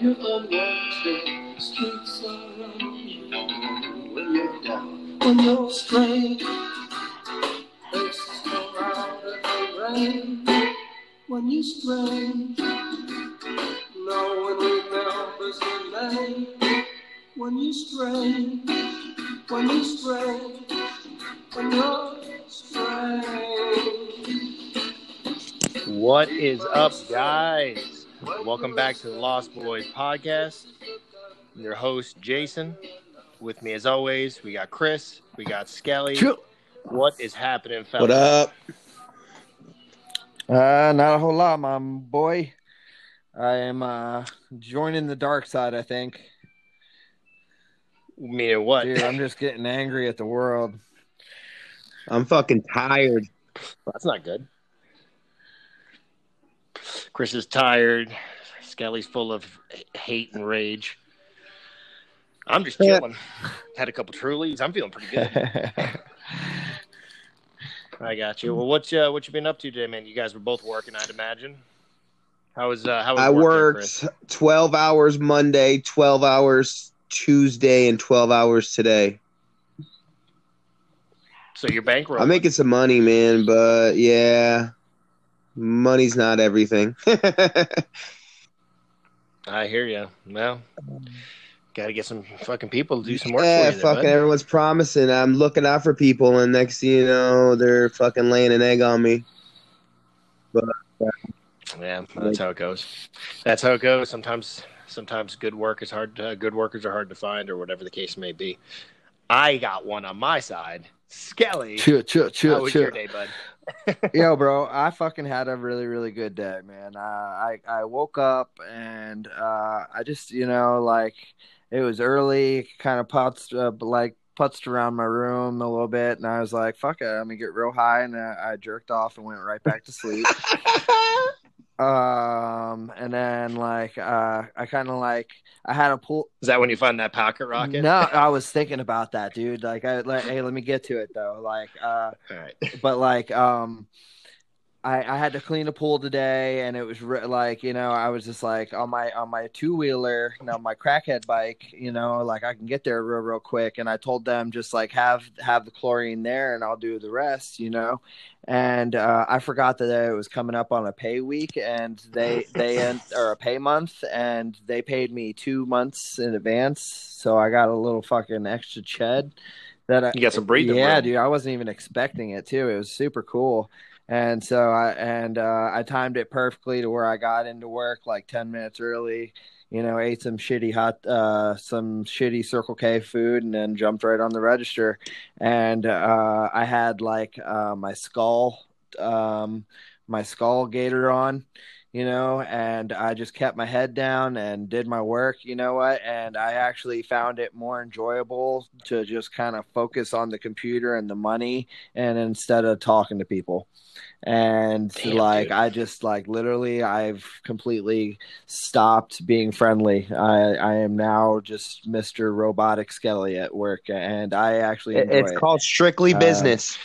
you're unwanted. Streets are unknown when you're down. When you're strange, faces come out of the rain. When you're strange, no one remembers your name. When you're strange, when you're strange, when you're strange. What is up, guys? Welcome back to the Lost Boys podcast. I'm your host, Jason. With me, as always, we got Chris, we got Skelly. What is happening, fellas? What up? Uh, not a whole lot, my boy. I am uh joining the dark side. I think, Meaning what? dude. I'm just getting angry at the world. I'm fucking tired. That's not good. Chris is tired. Skelly's full of hate and rage. I'm just Yeah. chilling. Had a couple Trulies. I'm feeling pretty good. I got you. Well, what uh, what you been up to today, man? You guys were both working, I'd imagine. How was uh, how was I work there, worked 12 hours Monday, 12 hours Tuesday, and 12 hours today. So your bankroll. I'm making some money, man, but yeah, money's not everything. I hear you. Well, got to get some fucking people to do some work yeah, for you. fucking Then, bud. everyone's promising. I'm looking out for people, and next thing you know, they're fucking laying an egg on me. Uh, yeah, that's how it goes. That's how it goes. Sometimes, sometimes good work is hard. To, good workers are hard to find, or whatever the case may be. I got one on my side. Skelly, chill, chill, how chill, was chill. your day, bud? Yo, bro, I fucking had a really, really good day, man. Uh, I I woke up and uh, I just, you know, like it was early, kind of putzed, uh, like putzed around my room a little bit, and I was like, "Fuck it, I'm gonna get real high," and I jerked off and went right back to sleep. um, and then like uh, I kind of like I had a pool. Is that when you find that pocket rocket? No, I was thinking about that, dude. Like, I like, hey, let me get to it though. Like, uh, All right. but like um I, I had to clean a pool today and it was re- like you know i was just like on my on my two-wheeler you now my crackhead bike you know like i can get there real real quick. And i told them just like have have the chlorine there and i'll do the rest you know? And uh, i forgot that it was coming up on a pay week and they they end or a pay month and they paid me two months in advance. So i got a little fucking extra ched that I, You got some breathing yeah room. dude i wasn't even expecting it too. It was super cool and so I and uh, I timed it perfectly to where I got into work like ten minutes early. You know, ate some shitty hot, uh, some shitty Circle K food, and then jumped right on the register. And uh, I had like uh, my skull, um, my skull gator on, you know, and I just kept my head down and did my work. You know what? And I actually found it more enjoyable to just kind of focus on the computer and the money, and instead of talking to people and Damn, like dude. i just like literally i've completely stopped being friendly i i am now just mr robotic skelly at work and i actually enjoy it's it. called strictly Uh, business.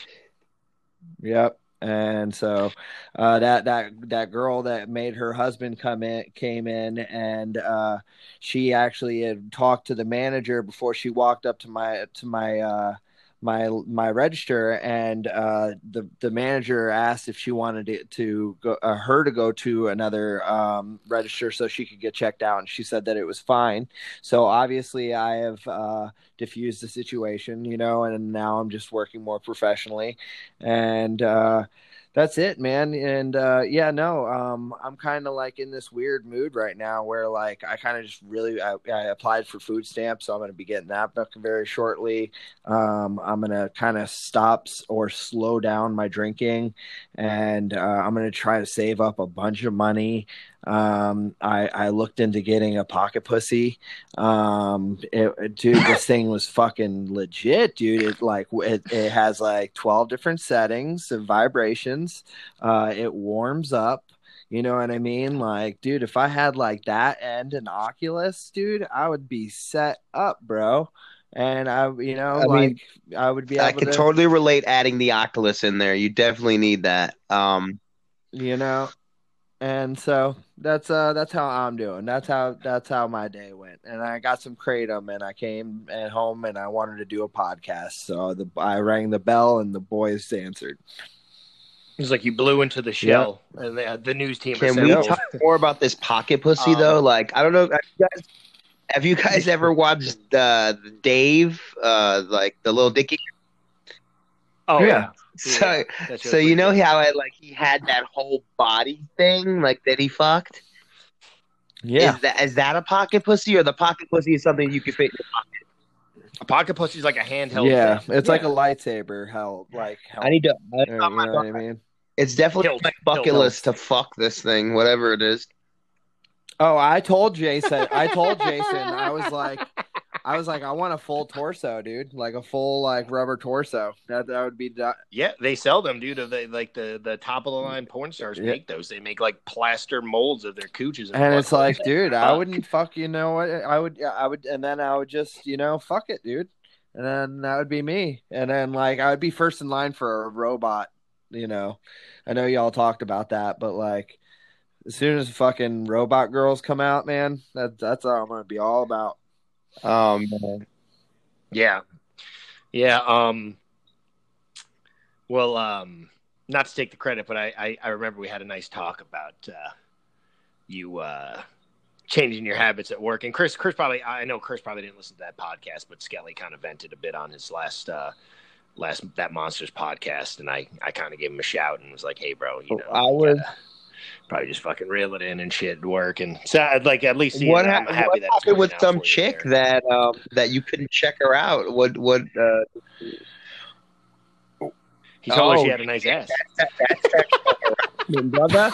Yep. And so uh, that that that girl that made her husband come in came in and uh, she actually had talked to the manager before she walked up to my to my uh, my my register and uh, the the manager asked if she wanted it to go uh, her to go to another um, register so she could get checked out and she said that it was fine. So obviously I have uh, diffused the situation, you know, and now I'm just working more professionally and uh that's it man. And uh yeah no um i'm kind of like in this weird mood right now where like i kind of just really I, I applied for food stamps so i'm going to be getting that back very shortly. Um i'm going to kind of stop or slow down my drinking and uh, i'm going to try to save up a bunch of money um i i looked into getting a pocket pussy. Um it, dude this thing was fucking legit dude. It like it, it has like 12 different settings of vibrations. Uh it warms up. You know what i mean? Like dude if i had like that and an oculus dude i would be set up bro. And I, you know, I mean, I would be I can to, totally relate adding the Oculus in there. You definitely need that. Um, you know, and so that's uh that's how I'm doing. That's how that's how my day went. And I got some kratom, and I came at home, and I wanted to do a podcast. So the I rang the bell, and the boys answered. It's like you blew into the shell, and the, the news team. can we talk more about this pocket pussy Um, though? Like, I don't know. Have you guys, have you guys ever watched uh, Dave, uh, like the Lil Dicky? Oh yeah, So, Yeah, so you know good. how I like he had that whole body thing like that he fucked. Yeah, Is that is that a pocket pussy or the pocket pussy is something you can fit? in your pocket? a pocket pussy is like a handheld. yeah, thing. it's like a lightsaber. How like how, I need to. you know what I mean? It's definitely Hilt. on my bucket Hilt. list to fuck this thing, whatever it is. Oh, I told Jason. I told Jason. I was like, I was like, I want a full torso, dude. Like a full like rubber torso. That that would be. do- Yeah, they sell them, dude. Of the like the the top of the mm. line porn stars Yeah. make those. They make like plaster molds of their cooches, and, And it's like, dude, I wouldn't fuck. You know what? I would. I would. And then I would just, you know, fuck it, dude. And then that would be me. And then like I would be first in line for a robot. You know, I know y'all talked about that, but like. As soon as fucking robot girls come out, man, that that's all I'm gonna be all about. Um, Yeah. Yeah. Um well, um not to take the credit, but I, I, I remember we had a nice talk about uh you uh changing your habits at work. And Chris Chris probably I know Chris probably didn't listen to that podcast, but Skelly kind of vented a bit on his last uh last that monsters podcast and I, I kinda gave him a shout and was like, Hey bro, you know I was- gotta probably just fucking reel it in and shit at work and so I'd like at least see what, I'm happy what that happened coming with some chick there. that um, that you couldn't check her out? What what? Uh, he told her Oh, she had a nice ass. brother?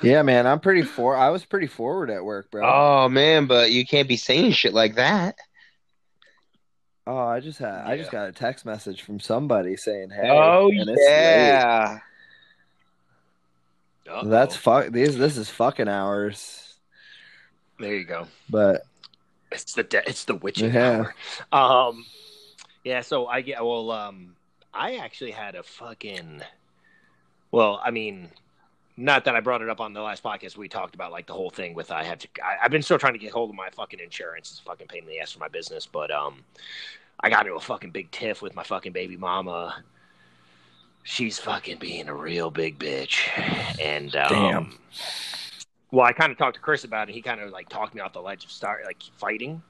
Yeah, man, I'm pretty for. I was pretty forward at work, bro. Oh man, but you can't be saying shit like that. Oh, I just had I just got a text message from somebody saying, "Hey." oh and late. yeah. Uh-oh. That's fuck. These this is fucking hours, there you go. but It's the de- it's the witching Yeah. hour. Um, yeah. So I get well. Um, I actually had a fucking. Well, I mean, not that I brought it up on the last podcast. We talked about like the whole thing with I have to. I, I've been still trying to get hold of my fucking insurance. It's a fucking pain in the ass for my business, but um, I got into a fucking big tiff with my fucking baby mama. She's fucking being a real big bitch, and um, Damn. well, I kind of talked to Chris about it. He kind of like talked me off the ledge of start like fighting,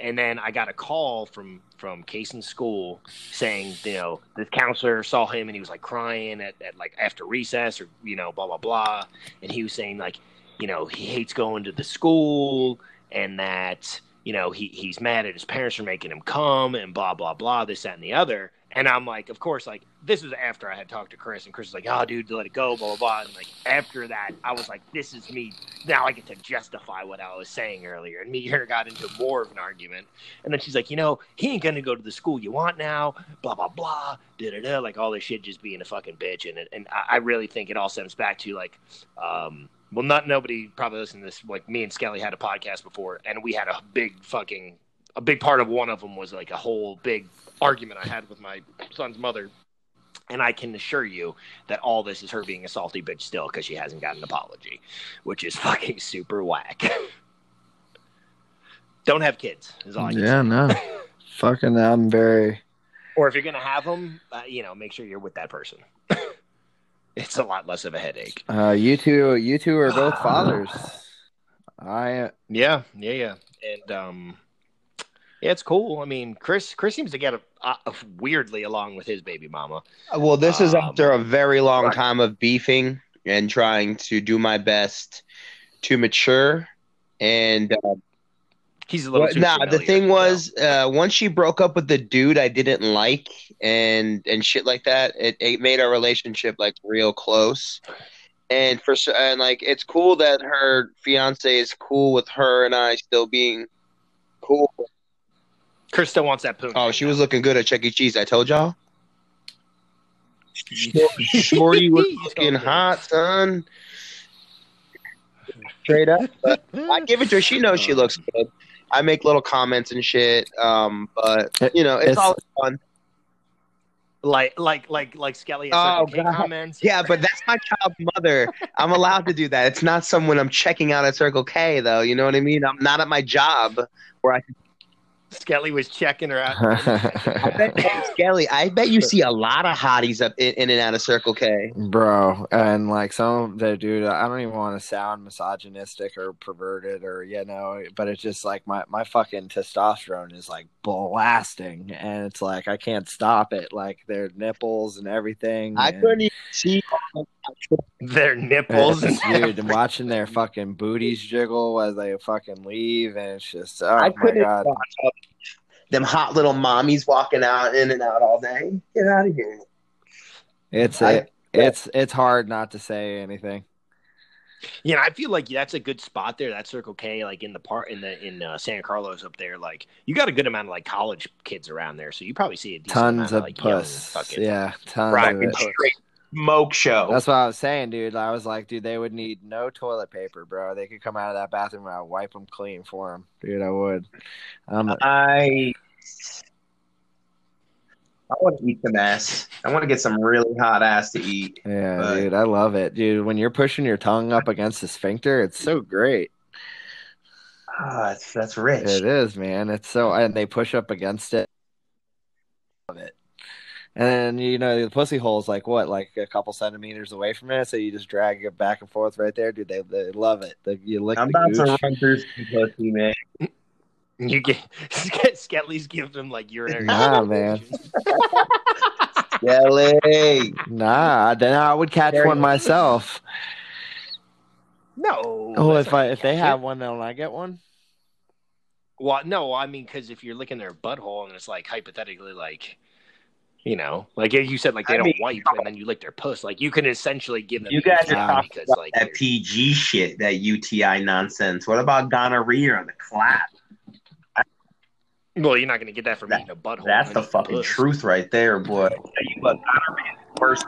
and then I got a call from from Casey school saying, you know, this counselor saw him and he was like crying at, at like after recess or you know blah blah blah, and he was saying like, you know, he hates going to the school and that you know he he's mad at his parents for making him come and blah blah blah this that and the other. And I'm like, of course, like this was after I had talked to Chris, and Chris was like, "Oh, dude, let it go," blah blah blah. And like after that, I was like, "This is me now. I get to justify what I was saying earlier." And me and her got into more of an argument. And then she's like, "You know, he ain't gonna go to the school you want now." Blah blah blah. Da da da. Like all this shit, just being a fucking bitch. And and I, really think it all stems back to like, um, well, not nobody probably listened to this. Like me and Skelly had a podcast before, and we had a big fucking a big part of one of them was like a whole big argument I had with my son's mother. And I can assure you that all this is her being a salty bitch still because she hasn't got an apology, which is fucking super whack. Don't have kids, is all I can yeah, say. no, fucking. I'm very. Or if you're gonna have them, uh, you know, make sure you're with that person. it's a lot less of a headache. Uh, you two, you two are both fathers. I Yeah, yeah, yeah, and um, yeah, it's cool. I mean, Chris, Chris seems to get a, a, weirdly along with his baby mama. Well, this is Um, after a very long right. time of beefing and trying to do my best to mature. And uh, He's a little. Well, nah, the thing was, uh, once she broke up with the dude I didn't like and and shit like that, it, it made our relationship like real close. And for and like it's cool that her fiance is cool with her and I still being cool. Chris still wants that poon. Oh, she was looking good at Chuck E. Cheese. I told y'all. Shorty was looking hot, son. Straight up. But I give it to her. She knows she looks good. I make little comments and shit. Um, but you know, it's, It's- all fun. Like like like like Skelly Oh, oh, God. comments. Yeah, but that's my child's mother. I'm allowed to do that. It's not someone I'm checking out at Circle K, though. You know what I mean? I'm not at my job where I can. Skelly was checking her out. I bet, hey, Skelly, I bet you see a lot of hotties up in, in and out of Circle K. Bro, and like some of the dude, I don't even want to sound misogynistic or perverted or you know, but it's just like my my fucking testosterone is like blasting, and it's like I can't stop it. Like their nipples and everything. I and- couldn't even see. Their nipples. It's- dude, and watching their fucking booties jiggle as they fucking leave, and it's just oh I my couldn't god. Watch all them hot little mommies walking out in and out all day. Get out of here. It's I- it, it's it's hard not to say anything. You know, I feel like that's a good spot there. That Circle K, like in the part in the in uh, San Carlos up there, like you got a good amount of like college kids around there, so you probably see a decent Tons amount of like young puss. fucking- Yeah, tons Right, of it. puss. Straight smoke show. That's what I was saying, dude. I was like, dude, they would need no toilet paper, bro. They could come out of that bathroom and I'd wipe them clean for them, dude. I would. Um, I I want to eat some ass. I want to get some really hot ass to eat. yeah, But- dude, I love it, dude. When you're pushing your tongue up against the sphincter, it's so great. Ah, that's, that's rich. It is, man. It's so, and they push up against it. Love it. And then you know the pussy hole's like what, like a couple centimeters away from it, so you just drag it back and forth right there, dude. They they love it. They, you lick I'm the about to run through some pussy, man. You get Skelly's give them like urinary. Nah, man. Jelly. Nah, then I would catch There one you- myself. No. Oh, if I if they catch have it. one, don't I get one? Well, no, I mean, because if you're licking their butthole and it's like hypothetically like, you know, like you said, like they I don't mean- wipe and then you lick their puss, like you can essentially give them. You guys are talking because about like that PG shit, that UTI nonsense. What about gonorrhea on the clap? well, you're not gonna get that from That- eating a butthole. That's the fucking puss. truth right there, boy. Tell you what, gonorrhea is the worst.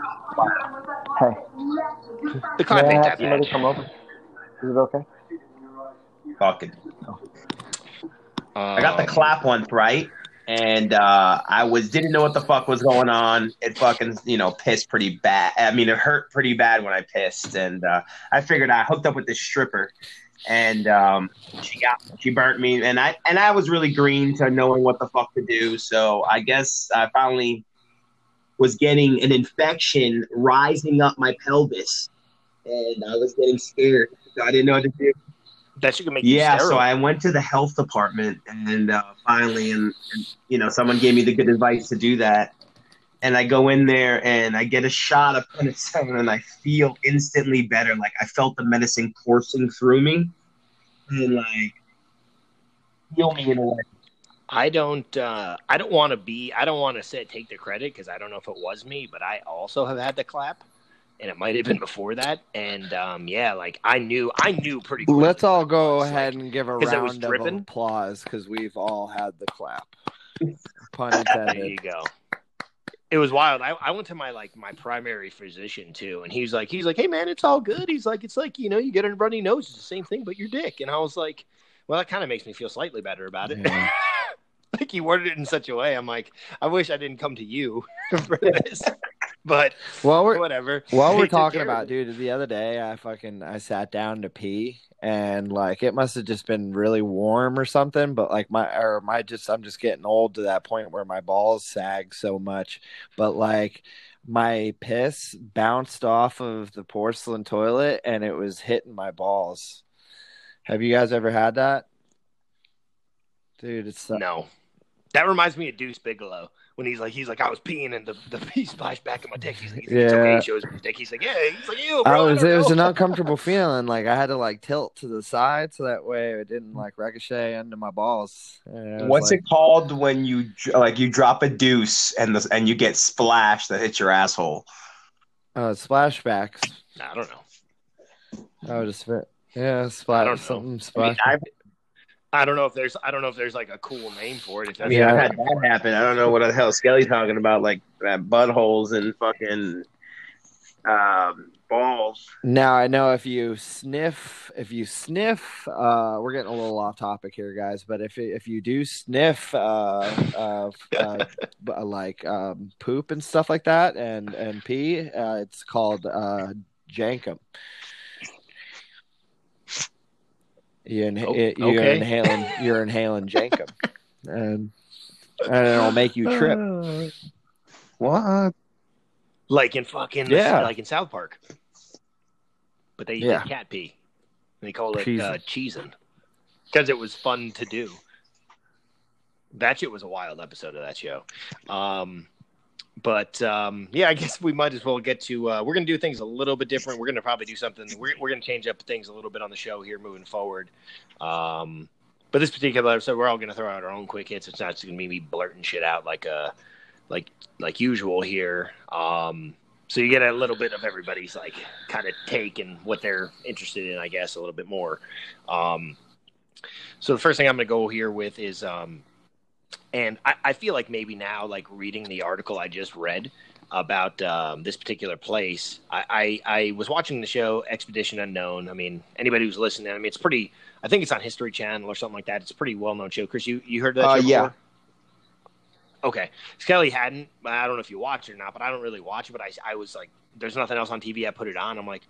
The clap ain't that bad. come over? Is it okay? Fucking. I got the Um, clap once right, and uh, I was didn't know what the fuck was going on. It fucking you know pissed pretty bad. I mean, it hurt pretty bad when I pissed, and uh, I figured I hooked up with this stripper, and um, she got she burnt me, and I and I was really green to knowing what the fuck to do. So I guess I finally was getting an infection rising up my pelvis, and I was getting scared. So I didn't know what to do. That can make you Yeah, so I went to the health department and uh, finally, and, and you know, someone gave me the good advice to do that. And I go in there and I get a shot of penicillin, and I feel instantly better. Like I felt the medicine coursing through me, and like heal me in a way. I don't. Uh, I don't want to be. I don't want to say take the credit because I don't know if it was me, but I also have had the clap, and it might have been before that. And um, yeah, like I knew. I knew pretty. quickly Let's all go was, ahead like, and give a round of applause because we've all had the clap. Pun There you go. It was wild. I, I went to my like my primary physician too, and he's like, he's like, hey man, it's all good. He's like, it's like you know, you get a runny nose, it's the same thing, but your dick. And I was like, well, that kind of makes me feel slightly better about it. Yeah. like he worded it in such a way. I'm like, I wish I didn't come to you for this, but Well, we're whatever. While we're talking about, dude, the other day I fucking I sat down to pee and like it must have just been really warm or something, but like my or my just I'm just getting old to that point where my balls sag so much, but like my piss bounced off of the porcelain toilet and it was hitting my balls. Have you guys ever had that? Dude, it's No. That reminds me of Deuce Bigalow when he's like, he's like, I was peeing and the, the pee splashed back in my dick. He's like, it's okay. Yeah. He shows his dick. He's like, yeah. He's like, ew, I bro. I was don't it was an uncomfortable feeling. Like I had to like tilt to the side so that way it didn't like ricochet into my balls. And I was What's like, it called when you like you drop a deuce and the and you get splashed that hits your asshole? Oh, splashbacks. I don't know. Oh, just fit. Yeah, I don't splash know. something splash. I've, I don't know if there's I don't know if there's like a cool name for it. If I that's mean, Yeah. I've had that happen. I don't know what the hell Skelly's talking about, like uh, buttholes and fucking um, balls. Now I know if you sniff, if you sniff, uh, we're getting a little off topic here, guys. But if if you do sniff, uh, uh, uh like um, poop and stuff like that, and and pee, uh, it's called uh, jenkem. You inha- Oh, you're inhaling, you're inhaling jenkem, and and it'll make you trip. What? like in fucking Yeah. like in South Park. But they Yeah. cat pee. And they call it Cheesin'. uh, cheesin because it was fun to do. That shit was a wild episode of that show. Um, but um, yeah, I guess we might as well get to. Uh, we're gonna do things a little bit different. We're gonna probably do something. We're we're gonna change up things a little bit on the show here moving forward. Um, but this particular episode, we're all gonna throw out our own quick hits. It's not just gonna be me blurting shit out like uh like like usual here. Um, so you get a little bit of everybody's like kind of take and what they're interested in, I guess, a little bit more. Um, so the first thing I'm going to go here with is, um, and I, I feel like maybe now, like reading the article I just read about um, this particular place, I, I, I was watching the show Expedition Unknown. I mean, anybody who's listening, I mean, it's pretty. I think it's on History Channel or something like that. It's a pretty well known show. Chris, you you heard that? Uh, show yeah. before? Okay, Skelly hadn't. I don't know if you watch it or not, but I don't really watch it. But I, I was like, there's nothing else on TV. I put it on. I'm like,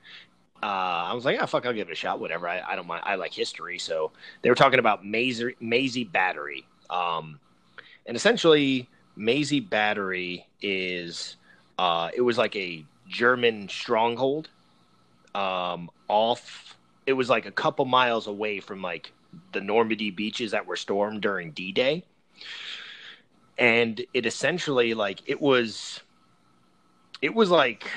uh, I was like, yeah, fuck, I'll give it a shot. Whatever. I, I don't mind. I like history. So they were talking about Maisy, Maisy Battery. Um, and essentially, Maisy Battery is, uh, it was like a German stronghold. Um, off, it was like a couple miles away from like the Normandy beaches that were stormed during D Day and it essentially like it was it was like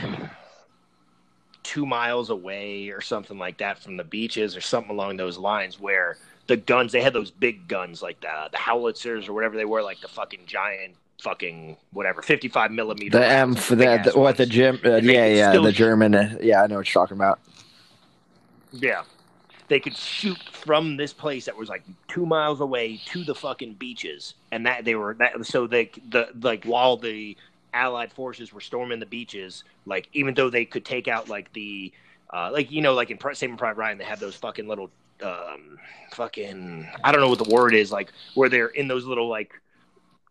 two miles away or something like that from the beaches or something along those lines where the guns they had those big guns like the the howitzers or whatever they were like the fucking giant fucking whatever 55 millimeter The M for the, the what the gym? Uh, yeah, yeah, the shoot. German. uh, Yeah, I know what you're talking about. Yeah. They could shoot from this place that was like two miles away to the fucking beaches, and that they were that. So they the like while the Allied forces were storming the beaches, like even though they could take out like the uh, like you know like in Saving Private Ryan, they have those fucking little um fucking I don't know what the word is like where they're in those little like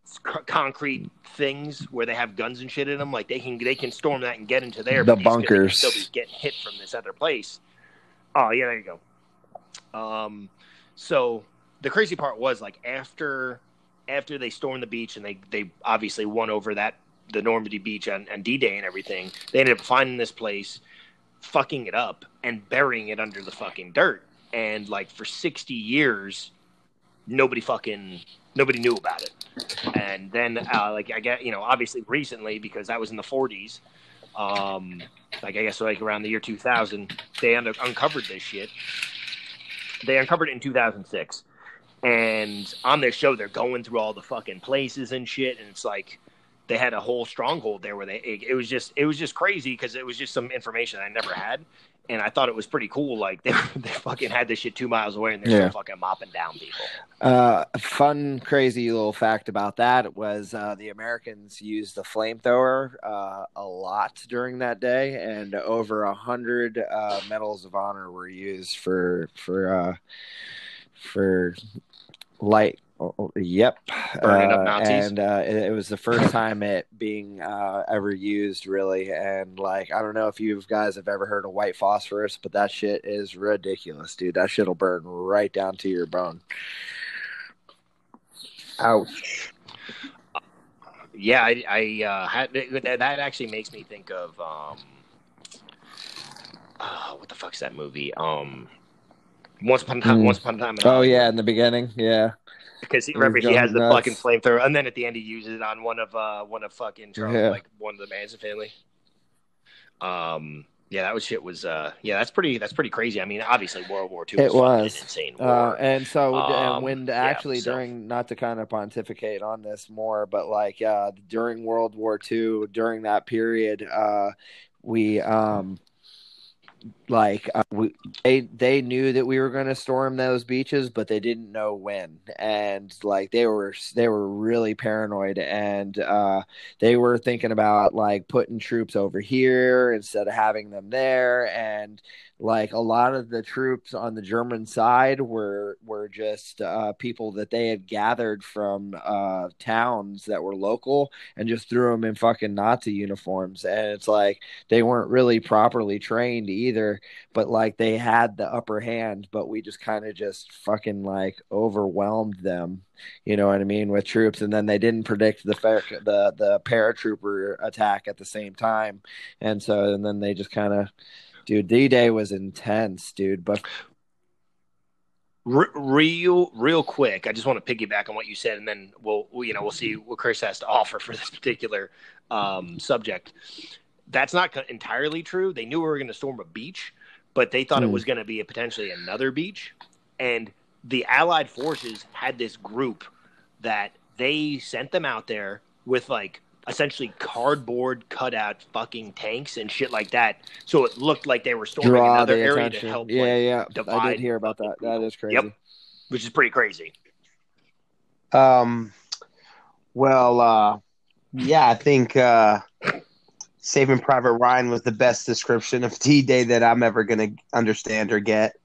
c- concrete things where they have guns and shit in them. Like they can they can storm that and get into there. The but these guys can bunkers. still be getting hit from this other place. Oh yeah, there you go. Um, so the crazy part was like after after they stormed the beach and they they obviously won over that the Normandy beach and, on D Day and everything. They ended up finding this place, fucking it up and burying it under the fucking dirt. And like for sixty years, nobody fucking nobody knew about it. And then uh, like I get you know obviously recently because that was in the forties. Um, like I guess like around the year 2000, they un- uncovered this shit. They uncovered it in 2006, and on their show they're going through all the fucking places and shit, and it's like they had a whole stronghold there where they it, it was just it was just crazy because it was just some information I never had, and I thought it was pretty cool. Like they they fucking had this shit two miles away, and they're Yeah. still fucking mopping down people. Uh, a fun, crazy little fact about that was uh, the Americans used the flamethrower uh, a lot during that day, and over a hundred uh, medals of honor were used for for uh, for light. Oh, oh, Yep, Burning up Uh, Nazis? and uh, it, it was the first time it being uh, ever used, really. And like, I don't know if you guys have ever heard of white phosphorus, but that shit is ridiculous, dude. That shit'll burn right down to your bone. Ouch. Yeah, I, I uh, had that, that actually makes me think of um, uh, what the fuck's that movie? Um, Once Upon a Time. Hmm. Once Upon a Time. Oh yeah, in the beginning, yeah. Because he, remember he has the nuts. fucking flamethrower, and then at the end he uses it on one of uh one of fucking Charles, Yeah. like one of the Manson family. Um, yeah, that was shit. Was uh, yeah, that's pretty. That's pretty crazy. I mean, obviously World War II. It was, was. an insane Uh, and so Um, and when yeah, actually so- during not to kind of pontificate on this more, but like uh, during World War II, during that period, uh, we um, like uh, we, they they knew that we were going to storm those beaches but they didn't know when. And like they were they were really paranoid. And uh, they were thinking about like putting troops over here instead of having them there. And like a lot of the troops on the German side were were just uh, people that they had gathered from uh, towns that were local and just threw them in fucking Nazi uniforms. And it's like they weren't really properly trained either but like they had the upper hand but we just kind of just fucking like overwhelmed them you know what I mean with troops and then they didn't predict the the the paratrooper attack at the same time and so and then they just kind of Dude, D Day was intense, dude. But real, real quick, I just want to piggyback on what you said, and then we'll, you know, we'll see what Chris has to offer for this particular um, subject. That's not entirely true. They knew we were going to storm a beach, but they thought mm. it hmm. was going to be a potentially another beach, and the Allied forces had this group that they sent them out there with like essentially cardboard cutout fucking tanks and shit like that. So it looked like they were storming Draw another area attention. to help. Yeah, like, yeah. Divide I did hear about that. That is crazy. Yep. Which is pretty crazy. Um. Well, uh, yeah, I think uh, Saving Private Ryan was the best description of D Day that I'm ever going to understand or get.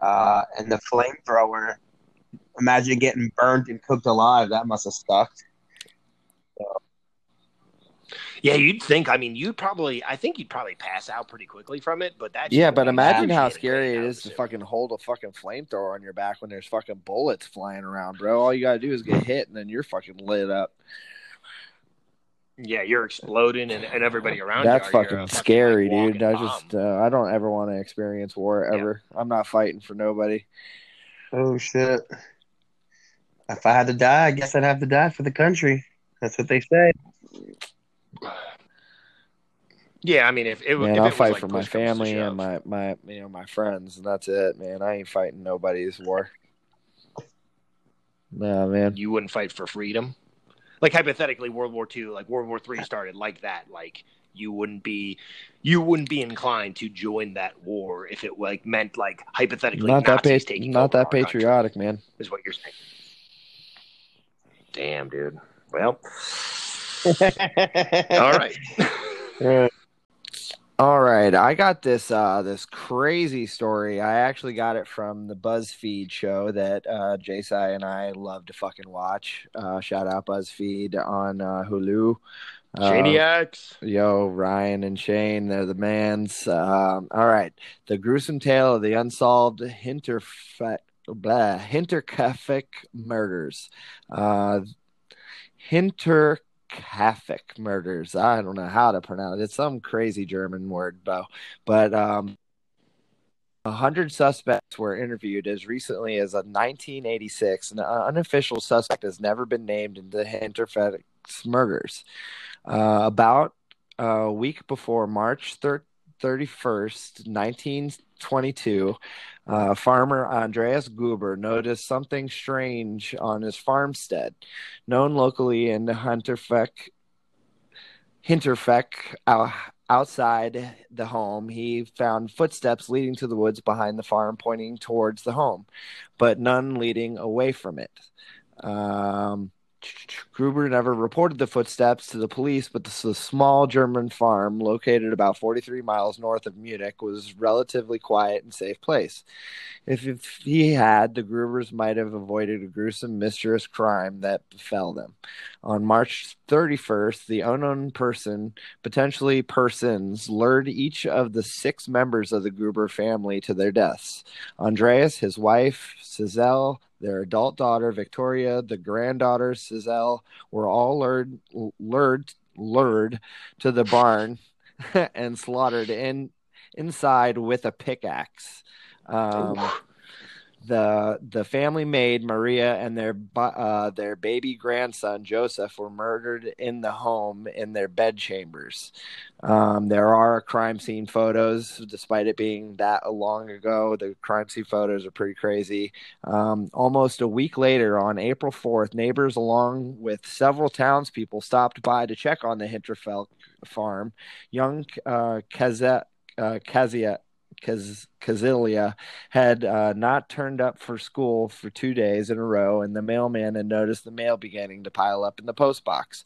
Uh, and the flamethrower, imagine getting burned and cooked alive. That must have sucked. Yeah, you'd think. I mean, you'd probably. I think you'd probably pass out pretty quickly from it. But that. Yeah, but imagine how scary it is to fucking hold a fucking flamethrower on your back when there's fucking bullets flying around, bro. All you gotta do is get hit, and then you're fucking lit up. Yeah, you're exploding, and, and everybody around That's you. That's fucking scary, like, dude. I just, uh, I don't ever want to experience war ever. Yeah. I'm not fighting for nobody. Oh shit! If I had to die, I guess I'd have to die for the country. That's what they say. Yeah, I mean, if it, man, if I'll it fight like for my family and my my you know my friends, and that's it, man. I ain't fighting nobody's war. Nah, man. You wouldn't fight for freedom, like hypothetically, World War II, like World War Three started like that. Like you wouldn't be, you wouldn't be inclined to join that war if it like meant like hypothetically not Nazis that pa- not that patriotic, country, man. Is what you're saying. Damn, dude. Well. All right. All right, I got this uh, this crazy story. I actually got it from the BuzzFeed show that uh, Jasai and I love to fucking watch. Uh, shout out BuzzFeed on uh, Hulu. Shaniacs. Uh, yo, Ryan and Shane, they're the mans. Um, all right, the gruesome tale of the unsolved Hinterfe- blah, Hinterkaifeck murders. Uh, Hinter Kafik murders. I don't know how to pronounce it. It's some crazy German word, though. But um, 100 suspects were interviewed as recently as 1986. An unofficial suspect has never been named in the Hinterkaifeck murders. Uh, about a week before March 3rd, 31st, 1922, uh, farmer Andreas Gruber noticed something strange on his farmstead, known locally in Hinterkaifeck. Hinterkaifeck, uh, outside the home, he found footsteps leading to the woods behind the farm, pointing towards the home, but none leading away from it. Um, Gruber never reported the footsteps to the police, but the small German farm located about 43 miles north of Munich was relatively quiet and safe place. If, if he had, the Grubers might have avoided a gruesome, mysterious crime that befell them. On March 31st, the unknown person, potentially persons, lured each of the six members of the Gruber family to their deaths. Andreas, his wife, Cizelle, their adult daughter, Victoria, the granddaughter, Cizelle, were all lured, lured, lured to the barn and slaughtered in inside with a pickaxe. Um, the the family maid Maria and their uh, their baby grandson Joseph were murdered in the home in their bedchambers. Um, there are crime scene photos, despite it being that long ago. The crime scene photos are pretty crazy. Um, almost a week later, on April fourth, neighbors along with several townspeople stopped by to check on the Hinterkaifeck farm. Young uh, Kazet, uh, Kazia Kaz- had uh, not turned up for school for two days in a row, and the mailman had noticed the mail beginning to pile up in the post box.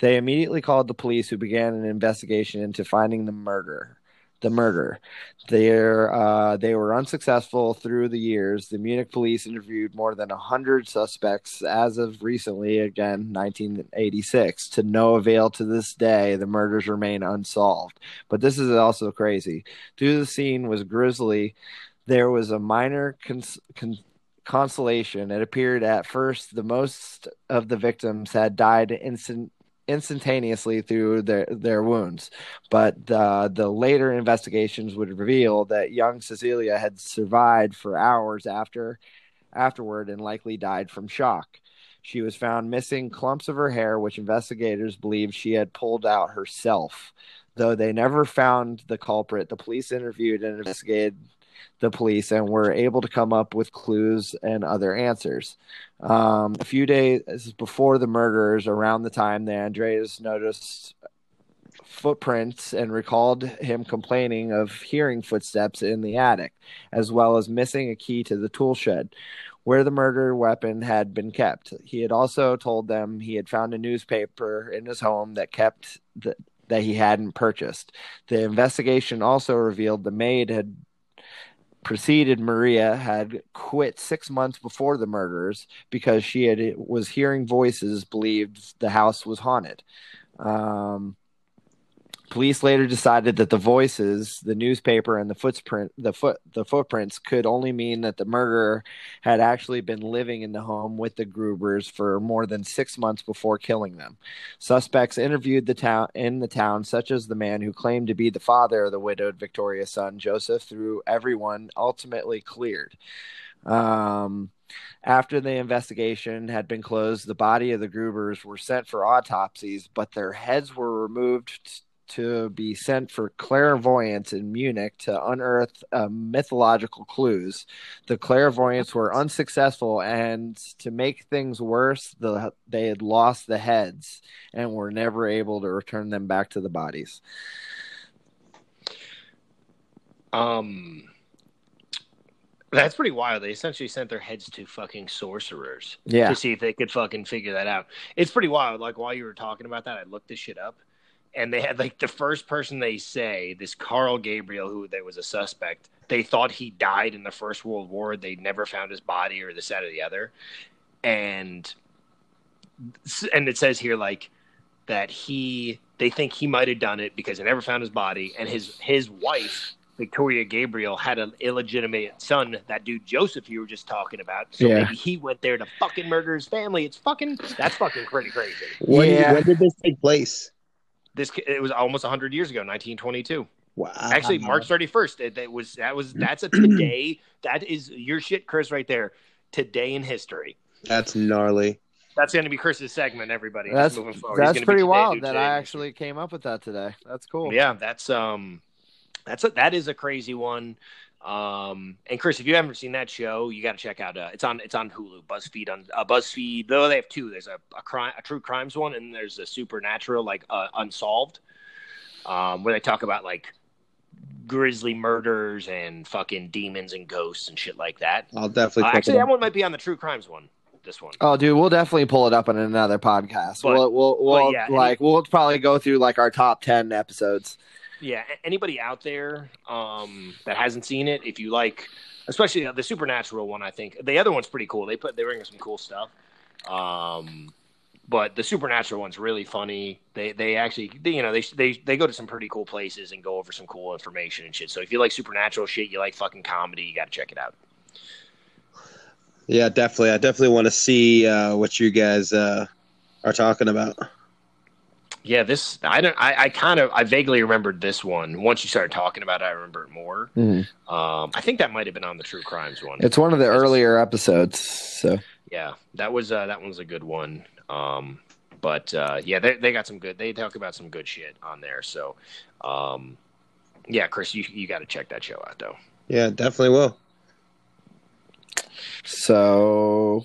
They immediately called the police, who began an investigation into finding the murderer the murder. They're, uh, they were unsuccessful through the years. The Munich police interviewed more than 100 suspects as of recently, again, 1986. To no avail to this day, the murders remain unsolved. But this is also crazy. Through the scene was grisly. There was a minor cons- con- consolation. It appeared at first the most of the victims had died instant instantaneously through their their wounds. But the later investigations would reveal that young Cecilia had survived for hours after afterward and likely died from shock. She was found missing clumps of her hair, which investigators believe she had pulled out herself. Though they never found the culprit, the police interviewed and investigated the police and were able to come up with clues and other answers. Um, a few days before the murders, around the time that Andreas noticed footprints and recalled him complaining of hearing footsteps in the attic, as well as missing a key to the tool shed where the murder weapon had been kept. He had also told them he had found a newspaper in his home that kept the, that he hadn't purchased. The investigation also revealed the maid had preceded Maria had quit six months before the murders because she had was hearing voices, believed the house was haunted. Um, Police later decided that the voices, the newspaper, and the footprint the foot the footprints could only mean that the murderer had actually been living in the home with the Grubers for more than six months before killing them. Suspects interviewed the town in the town, such as the man who claimed to be the father of the widowed Victoria's son, Joseph, through everyone ultimately cleared. Um, after the investigation had been closed, the body of the Grubers were sent for autopsies, but their heads were removed to be sent for clairvoyance in Munich to unearth uh, mythological clues. The clairvoyants were unsuccessful, and to make things worse, the, they had lost the heads and were never able to return them back to the bodies. Um, that's pretty wild. They essentially sent their heads to fucking sorcerers, yeah, to see if they could fucking figure that out. It's pretty wild. Like while you were talking about that, I looked this shit up and they had like the first person they say, this Carl Gabriel, who there was a suspect. They thought he died in the First World War. They never found his body or this, that, or the other, and and it says here like that he they think he might have done it because they never found his body, and his his wife Victoria Gabriel had an illegitimate son, that dude Joseph you were just talking about. So Yeah. maybe he went there to fucking murder his family. It's fucking that's fucking pretty crazy. When, Yeah. when did this take place? This it was almost 100 years ago, 1922. Wow. Actually, March 31st. It, it was that was that's a today. that is your shit, Chris, right there. Today in history. That's gnarly. That's going to be Chris's segment. Everybody, that's moving forward. That's gonna be pretty today, wild dude, that today I actually came up with that today. That's cool. Yeah, that's um, that's a, that is a crazy one. Um, and Chris, if you haven't seen that show, you got to check out. Uh, it's on it's on Hulu, BuzzFeed on uh, BuzzFeed. Though they have two. There's a a crime, a true crimes one, and there's a supernatural, like uh, Unsolved, um, where they talk about like grisly murders and fucking demons and ghosts and shit like that. I'll definitely. Uh, actually, that one might be on the true crimes one. This one. Oh, dude, we'll definitely pull it up in another podcast. But- we'll we'll, we'll yeah, any- like we'll probably go through like our top ten episodes. Yeah, anybody out there um, that hasn't seen it, if you like, especially the supernatural one, I think the other one's pretty cool. They put they bring some cool stuff, um, but the supernatural one's really funny. They they actually they, you know they they they go to some pretty cool places and go over some cool information and shit. So if you like supernatural shit, you like fucking comedy, you got to check it out. Yeah, definitely. I definitely want to see uh, what you guys uh, are talking about. Yeah, this I don't I, I kind of I vaguely remembered this one. Once you started talking about it, I remember it more. Um, I think that might have been on the true crimes one. It's one of the earlier episodes. So Yeah, that was uh, that one's a good one. Um, but uh, yeah, they they got some good. They talk about some good shit on there. So, um, yeah, Chris, you you got to check that show out though. Yeah, definitely will. so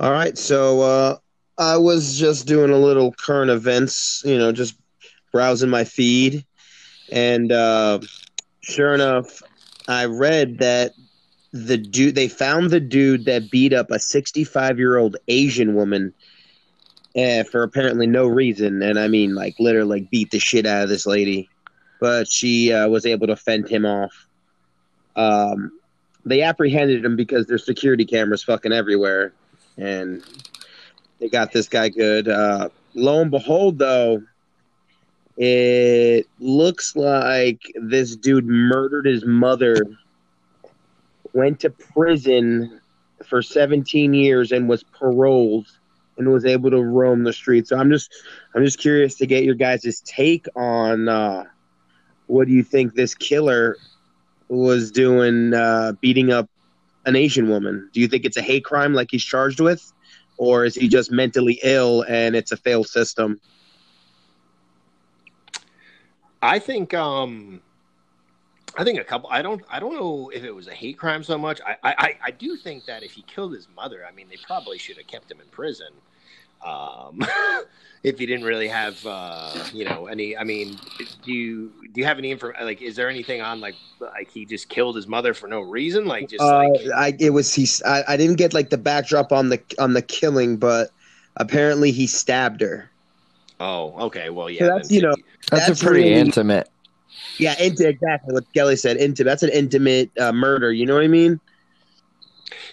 All right, so uh, I was just doing a little current events, you know, just browsing my feed, and uh, Sure enough, I read that the dude they found the dude that beat up a 65 year old Asian woman uh, for apparently no reason, and I mean like literally like, beat the shit out of this lady, but she uh, was able to fend him off. Um, they apprehended him because there's security cameras fucking everywhere, and they got this guy good. Uh, lo and behold, though, it looks like this dude murdered his mother, went to prison for 17 years, and was paroled and was able to roam the streets. So I'm just, I'm just curious to get your guys' take on uh, what do you think this killer was doing, uh, beating up an Asian woman? Do you think it's a hate crime like he's charged with, or is he just mentally ill and it's a failed system? I think um I think a couple I don't I don't know if it was a hate crime so much. I I, I do think that if he killed his mother, I mean they probably should have kept him in prison. Um if you didn't really have uh you know any I mean do you do you have any info like is there anything on like like he just killed his mother for no reason like just Uh, like I it was he. I, I didn't get like the backdrop on the on the killing, but apparently he stabbed her. oh okay well yeah So that's, then- you know, That's, That's a pretty really- intimate. Yeah, into exactly what Kelly said. Into that's an intimate uh, murder. You know what I mean?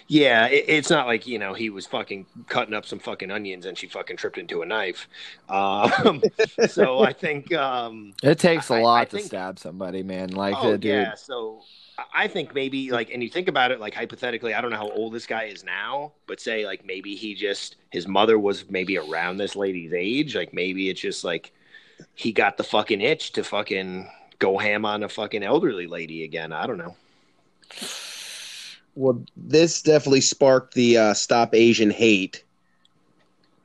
Yeah, it, it's not like you know he was fucking cutting up some fucking onions and she fucking tripped into a knife. Um, so I think, um, It takes a I- I lot to think- stab somebody, man. Like, oh uh, dude, yeah. So I think maybe like, and you think about it like hypothetically. I don't know how old this guy is now, but say like maybe he just his mother was maybe around this lady's age. Like maybe it's just like he got the fucking itch to fucking go ham on a fucking elderly lady again. I don't know. Well, this definitely sparked the uh, stop Asian hate.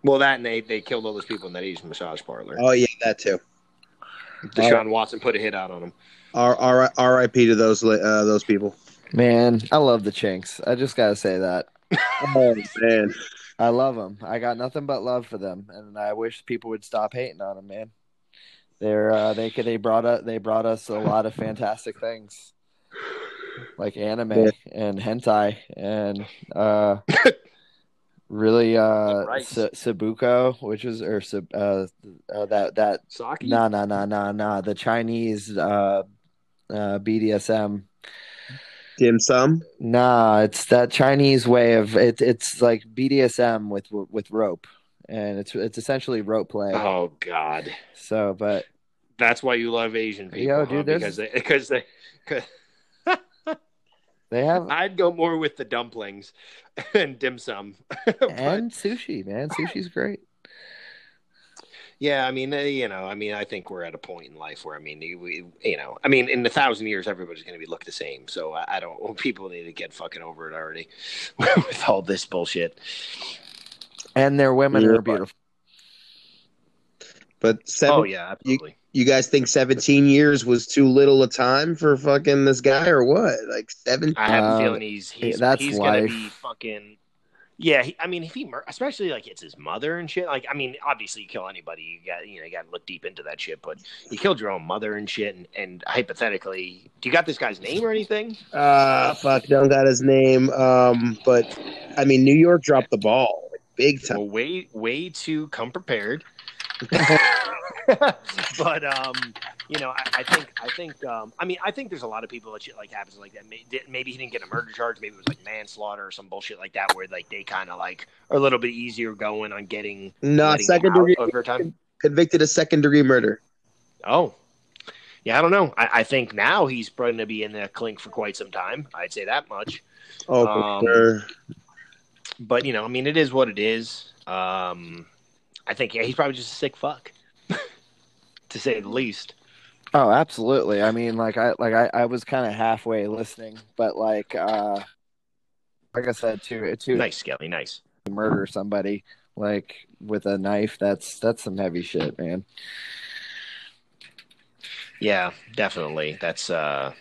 Well, that and they they killed all those people in that Asian massage parlor. Oh yeah, that too. Deshaun Watson put a hit out on him. R R R.I.P. to those uh, those people. man, I love the Chinks. I just gotta say that. Oh man, I love them. I got nothing but love for them, and I wish people would stop hating on them, man. They're uh, they could they brought us they brought us a lot of fantastic things, like anime Yeah. and hentai and uh, really uh, Right. S- Sabuko, which is or uh, uh, that that Saki? no no no no no the Chinese uh, uh, BDSM dim sum. Nah, it's that Chinese way of it. It's like BDSM with with rope, and it's it's essentially rope play. Oh God, So, but that's why you love Asian people, Yo, dude, there's- because they, because they. 'Cause they have I'd go more with the dumplings and dim sum. But, and sushi, man. Sushi's great. yeah, I mean, uh, you know, I mean, I think we're at a point in life where, I mean, we, you know, I mean, in a thousand years, everybody's going to be look the same. So I, I don't. People need to get fucking over it already with all this bullshit. And their women Yeah. are beautiful. But seven, Oh yeah, absolutely. you guys think seventeen years was too little a time for fucking this guy or what? Like seven? I have a Uh, feeling he's he's that's he's gonna be fucking. Yeah, he, I mean, if he, mur- especially like it's his mother and shit. Like, I mean, obviously, you kill anybody, you got you know, you got to look deep into that shit. But you killed your own mother and shit, and, and hypothetically, do you got this guy's name or anything? Uh fuck, don't got his name. Um, but I mean, New York dropped the ball like, big time. Well, way way to come prepared. but um, you know, I, I think I think um, I mean, I think there's a lot of people that shit like happens like that. Maybe he didn't get a murder charge. Maybe it was like manslaughter or some bullshit like that, where like they kind of like are a little bit easier going on getting No, letting second degree over time. convicted of second degree murder. Oh, yeah, I don't know. I, I think now he's probably going to be in the clink for quite some time. I'd say that much. Oh, for Um, sure. But you know, I mean, it is what it is. Um, I think yeah, he's probably just a sick fuck, to say the least. Oh, absolutely. I mean, like I like I, I was kind of halfway listening, but like uh, like I said, to to Nice, Skelly. Nice. murder somebody like with a knife, that's that's some heavy shit, man. Yeah, definitely. That's uh,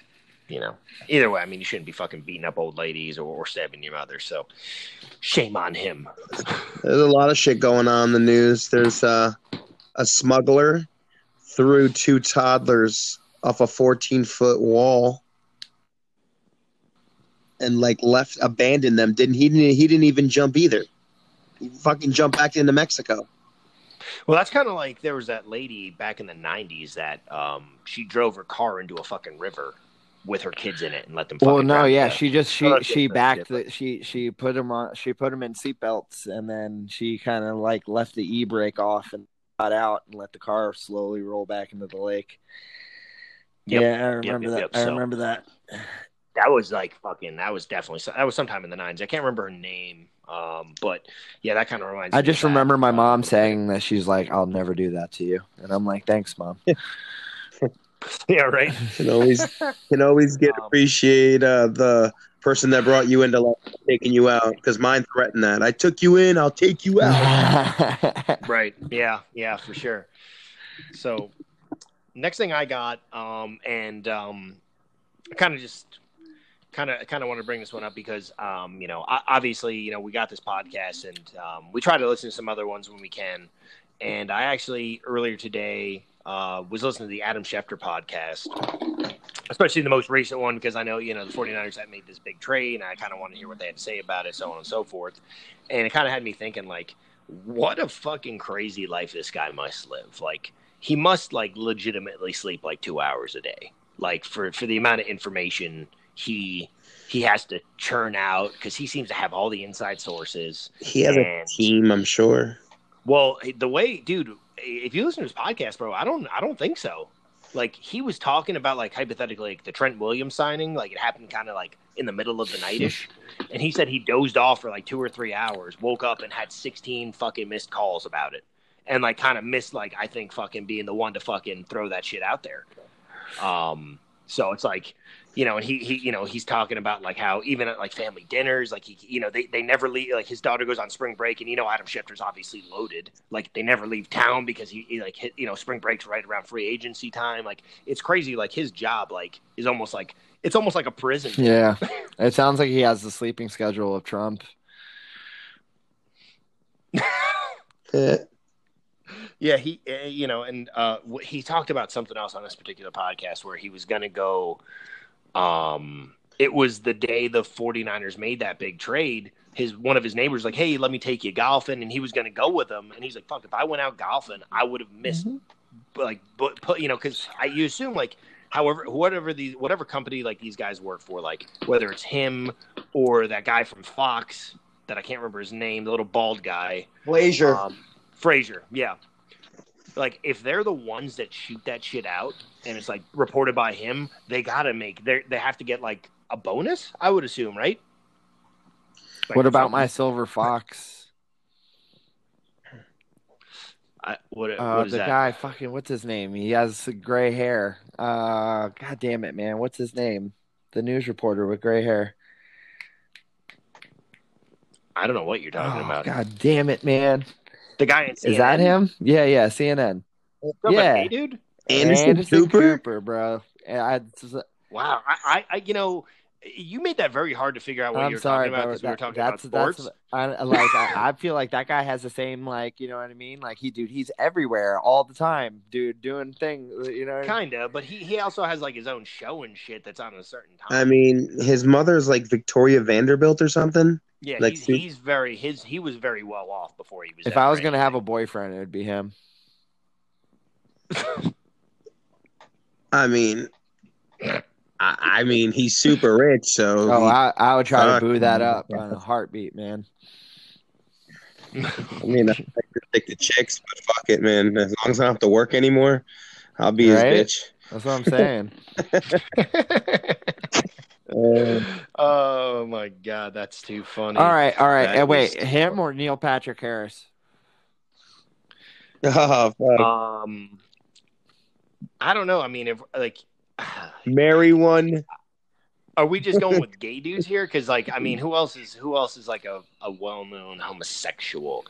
you know, either way. I mean, you shouldn't be fucking beating up old ladies or, or stabbing your mother. So, shame on him. There's a lot of shit going on in the news. There's uh, a smuggler threw two toddlers off a 14 foot wall and like left abandoned them. Didn't he? Didn't, he didn't even jump either. He fucking jumped back into Mexico. Well, that's kind of like there was that lady back in the '90s that um, she drove her car into a fucking river with her kids in it and let them. Well, fucking no, yeah, death. she just she Oh, she different, backed different. the she she put them on she put them in seatbelts and then she kind of like left the e brake off and got out and let the car slowly roll back into the lake. Yep, Yeah, I remember yep, that. yep, I so- remember that. that was like fucking. That was definitely that was sometime in the '90s. I can't remember her name, um, but yeah, that kind of reminds. I me just of that. remember my Um, mom saying that she's like, "I'll never do that to you," and I'm like, "Thanks, mom." "Yeah, right." Can always can always get Um, appreciate uh, the person that brought you into life taking you out because mine threatened that. I took you in, I'll take you out. Right. Yeah. Yeah. For sure. So, next thing I got, um, and um, I kind of just kind of kind of want to bring this one up because, um, you know, o- obviously, you know, we got this podcast and um, we try to listen to some other ones when we can. And I actually earlier today uh, was listening to the Adam Schefter podcast, especially the most recent one because I know you know the 49ers had made this big trade, and I kind of want to hear what they had to say about it, so on and so forth. And it kind of had me thinking, like, what a fucking crazy life this guy must live. Like, he must like legitimately sleep like two hours a day, like for for the amount of information he he has to churn out because he seems to have all the inside sources. He has a team, I'm sure. Well, the way, dude, if you listen to his podcast, bro, I don't, I don't think so. Like he was talking about like hypothetically like the Trent Williams signing, like it happened kind of like in the middle of the nightish, and he said he dozed off for like two or three hours, woke up and had sixteen fucking missed calls about it, and like kind of missed like I think fucking being the one to fucking throw that shit out there. Um, so it's like, you know, and he he you know he's talking about like how even at like family dinners, like he you know they they never leave. Like his daughter goes on spring break, and you know Adam Schefter's obviously loaded. Like they never leave town because he, he like hit you know spring breaks right around free agency time. Like it's crazy. Like his job like is almost like it's almost like a prison. yeah, it sounds like he has the sleeping schedule of Trump. Eh, Yeah, he, uh, you know, and uh, he talked about something else on this particular podcast where he was going to go. Um, it was the day the 49ers made that big trade. His one of his neighbors like, "Hey, let me take you golfing," and he was going to go with him. And he's like, "Fuck, if I went out golfing, I would have missed like, but put you know, because I you assume like." However, whatever the whatever company like these guys work for, like whether it's him or that guy from Fox that I can't remember his name, the little bald guy, Glazer. um, Frazier, yeah. Like if they're the ones that shoot that shit out and it's like reported by him, they gotta make they they have to get like a bonus. I would assume, right? Like, What about something- my silver fox? I, what, Uh, what is the that? guy, fucking, what's his name? He has gray hair. Uh, god damn it, man, what's his name? The news reporter with gray hair. I don't know what you're talking Oh, about. god damn it, man! The guy in Is that him? Yeah, yeah, CNN. Yeah. dude. Anderson, Cooper? bro. And I, uh, Wow, I, I, I, you know, you made that very hard to figure out what I'm you're sorry, talking about because we were talking that's about sports. that's I, like I, I feel like that guy has the same like you know what I mean. Like he, dude, he's everywhere all the time, dude, doing things. Uh, you know, Kinda, but he, he also has like his own show and shit that's on a certain time. I mean, his mother's like Victoria Vanderbilt or something. Yeah, Like, he's, he's very his he was very well off before he was. if I was gonna have a boyfriend, it would be him. I mean, I, I mean, he's super rich, so Oh, he- I, I would try to Fuck. boo that up on a heartbeat, man. I mean, I like to stick to chicks, but fuck it, man. As long as I don't have to work anymore, I'll be Right? his bitch. That's what I'm saying. Uh, oh my god, that's too funny. all right, all right. That Uh, wait, was- him or Neil Patrick Harris? oh, fuck. Um, I don't know. I mean, if like, Marry one. are we just going with gay dudes here? Because like, I mean, who else is who else is like a, a well known homosexual?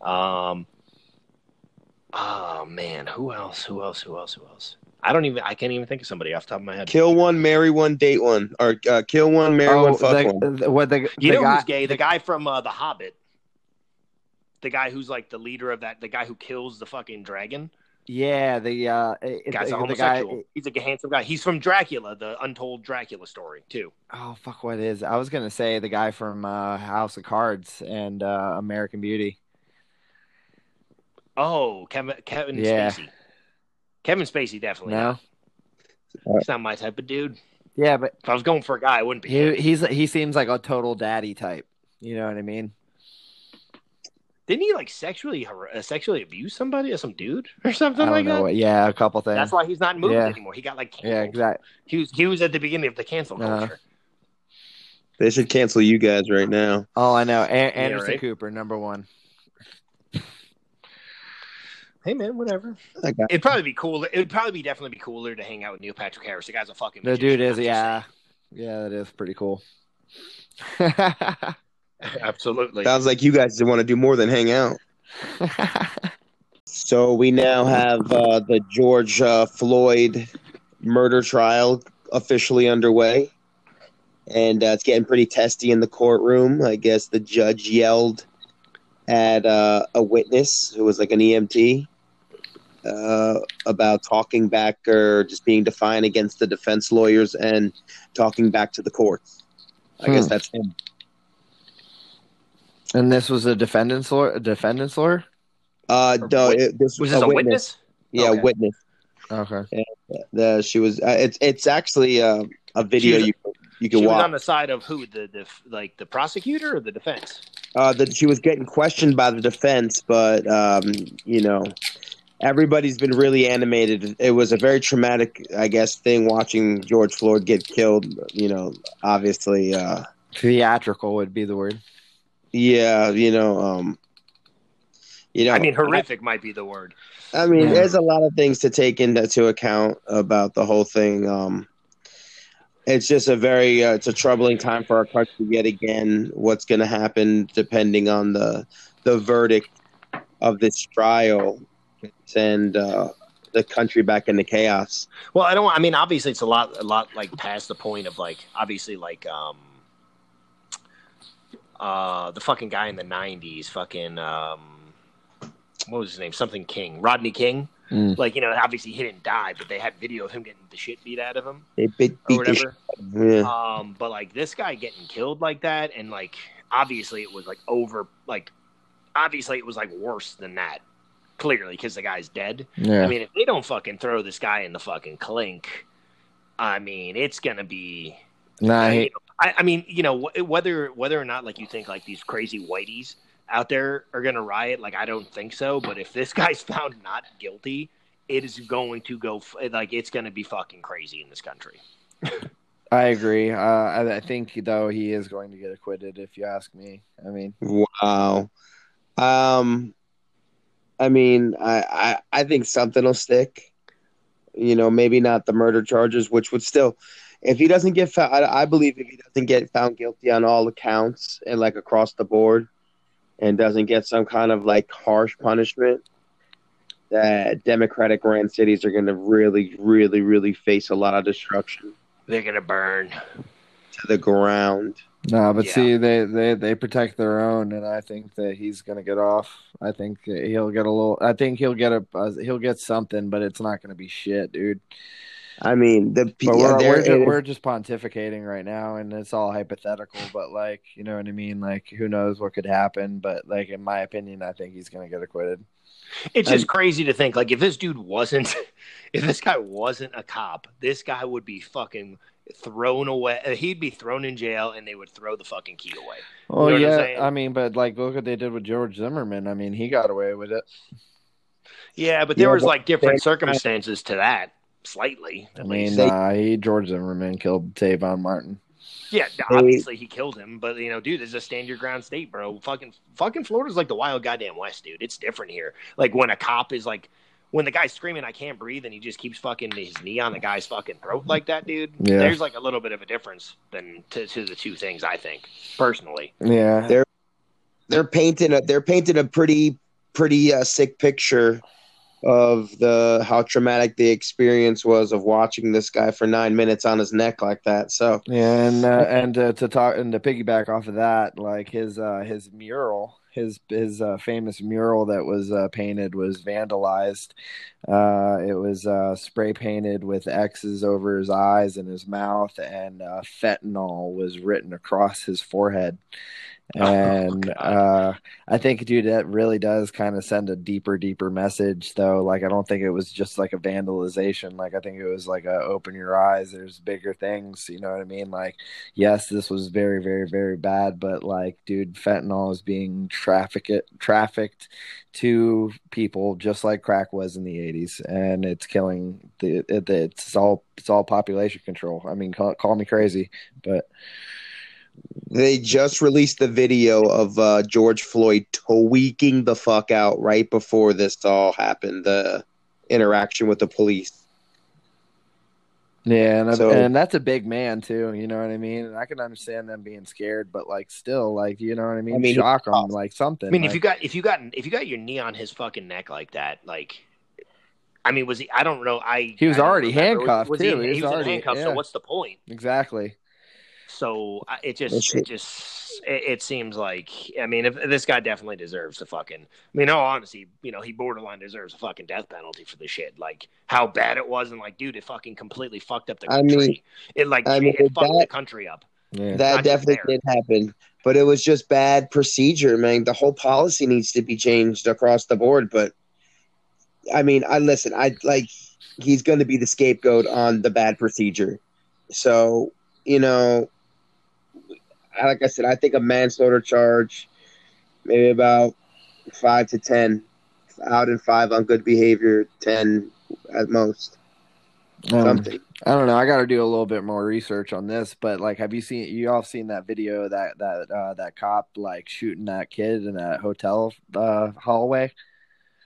Um. Oh man, who else? Who else? Who else? Who else? I don't even. I can't even think of somebody off the top of my head. Kill one, marry one, date one, or uh, kill one, marry oh, one, fuck one. the, the, what the, You the know guy, who's gay? The guy from uh, The Hobbit. The guy who's like the leader of that. The guy who kills the fucking dragon. Yeah, the uh, it, Guy's a the homosexual. guy. He's like a handsome guy. He's from Dracula, the untold Dracula story too. Oh fuck, what is? I was gonna say the guy from uh, House of Cards and uh, American Beauty. Oh, Kevin Kevin Yeah. Spacey. Kevin Spacey definitely. No. He's not my type of dude. Yeah, but If I was going for a guy, I wouldn't be. he him. he's he seems like a total daddy type. You know what I mean? Didn't he like sexually har- uh, sexually abuse somebody or some dude or something I don't like know that? Yeah, a couple things. That's why he's not in movies Yeah. anymore. He got like canceled. yeah, exactly. He was he was at the beginning of the cancel Uh-huh. culture. They should cancel you guys right now. Oh, I know. A- Anderson right. Cooper, number one. Hey man, whatever. I It'd probably be cooler. It'd probably be definitely be cooler to hang out with Neil Patrick Harris. The guy's a fucking. The magician, dude is, yeah, yeah, that is pretty cool. absolutely. Sounds like you guys want to do more than hang out. So we now have uh, the George uh, Floyd murder trial officially underway, and uh, it's getting pretty testy in the courtroom. I guess the judge yelled at uh, a witness who was like an EMT uh, about talking back or just being defiant against the defense lawyers and talking back to the courts. I guess Hmm. that's him. And this was a defendant's lawyer. A defendant's lawyer. Uh, Or no, it, this was this a witness? Yeah, Okay. witness. Okay. The she was. Uh, it's it's actually uh, a video was- you you She can was watch. on the side of who? The, the like the prosecutor or the defense? uh, that she was getting questioned by the defense, but um, you know, everybody's been really animated. It was a very traumatic, I guess, thing watching George Floyd get killed. You know, obviously, uh, Theatrical would be the word. Yeah, you know, um, you know, I mean, horrific might be the word. I mean, Yeah. there's a lot of things to take into account about the whole thing. Um, it's just a very, uh, it's a troubling time for our country yet again. What's going to happen depending on the the verdict of this trial can send uh, the country back into chaos. Well, I don't. I mean, obviously, it's a lot, a lot like past the point of like, obviously, like, um, uh, the fucking guy in the '90s, fucking, um, what was his name? Something King, Rodney King. Mm. Like, you know, obviously he didn't die, but they had video of him getting the shit beat out of him They beat, or beat the shit. Yeah. Um, but like this guy getting killed like that, and like obviously it was like over, like obviously it was like worse than that. Clearly, because the guy's dead. Yeah. I mean, if they don't fucking throw this guy in the fucking clink, I mean, it's gonna be. nah, he, I, I mean, you know, wh- whether whether or not like you think like these crazy whiteys out there are gonna riot, like I don't think so. But if this guy's found not guilty, it is going to go f- like it's gonna be fucking crazy in this country. I agree. Uh, I, I think though he is going to get acquitted. If you ask me, I mean, Wow. Um, I mean, I, I, I think something will stick. You know, maybe not the murder charges, which would still, if he doesn't get found, I, I believe if he doesn't get found guilty on all accounts and like across the board, and doesn't get some kind of like harsh punishment, that Democratic ran cities are going to really, really, really face a lot of destruction They're gonna burn. to the ground. no, but Yeah. see, they, they they protect their own, and I think that he's going to get off. I think he'll get a little. I think he'll get a uh, he'll get something, but it's not going to be shit, dude. I mean, the But we're there- we're, just, we're just pontificating right now, and it's all hypothetical. But like, you know what I mean? Like, who knows what could happen? But like, in my opinion, I think he's going to get acquitted. It's just And- crazy to think like if this dude wasn't, if this guy wasn't a cop, this guy would be fucking thrown away. uh, He'd be thrown in jail, and they would throw the fucking key away. Oh know yeah. I mean, but like, look what they did with George Zimmerman. I mean, he got away with it. Yeah, but there Yeah, was but- like different circumstances to that, slightly I mean, uh, he George Zimmerman killed Trayvon Martin. Yeah, obviously he killed him, but you know, dude, it's a stand your ground state, bro. Fucking, fucking Florida's like the wild goddamn west, dude. It's different here. Like when a cop is like, when the guy's screaming, "I can't breathe," and he just keeps fucking his knee on the guy's fucking throat like that, dude. Yeah. There's like a little bit of a difference than to, to the two things. I think personally. Yeah, There- they're painting a they're painting a pretty pretty uh, sick picture of the how traumatic the experience was of watching this guy for nine minutes on his neck like that. So yeah, and uh, and uh, to talk and to piggyback off of that, like his uh, his mural, his his uh, famous mural that was uh, painted was vandalized. Uh, it was spray painted with X's over his eyes and his mouth, and fentanyl was written across his forehead. Oh, And uh, I think, dude, that really does kind of send a deeper, deeper message. Though, like, I don't think it was just like a vandalization. Like, I think it was like a open your eyes. There's bigger things. You know what I mean? Like, yes, this was very, very, very bad, but like, dude, fentanyl is being trafficked trafficked to people just like crack was in the '80s, and it's killing the. It, it's all it's all population control. I mean, call, call me crazy, but They just released the video of uh, George Floyd tweaking the fuck out right before this all happened. The interaction with the police. yeah, and So- and that's a big man too. You know what I mean? And I can understand them being scared, but like, still, like, you know what I mean? I mean, Shock them, like something. I mean, if you got if you got if you got your knee on his fucking neck like that, like, I mean, was he? I don't know. I He was I already remember. handcuffed, Was, too. He, He was he was already- in handcuffs. yeah. So what's the point? exactly. So it just it just it, it seems like I mean, if this guy definitely deserves a fucking. I mean, in all honesty, you know, he borderline deserves a fucking death penalty for this shit. Like how bad it was, and like, dude, it fucking completely fucked up the country. I country. mean- it like I mean, it fucked that- the country up. Yeah. That Not definitely there. did happen, but it was just bad procedure, man. The whole policy needs to be changed across the board. But I mean, I listen. I like he's going to be the scapegoat on the bad procedure. So you know, like I said, I think a manslaughter charge, maybe about five to ten, out and five on good behavior, ten at most. Um, Something. I don't know. I got to do a little bit more research on this, but like, have you seen? You all seen that video that that uh, that cop like shooting that kid in that hotel uh, hallway?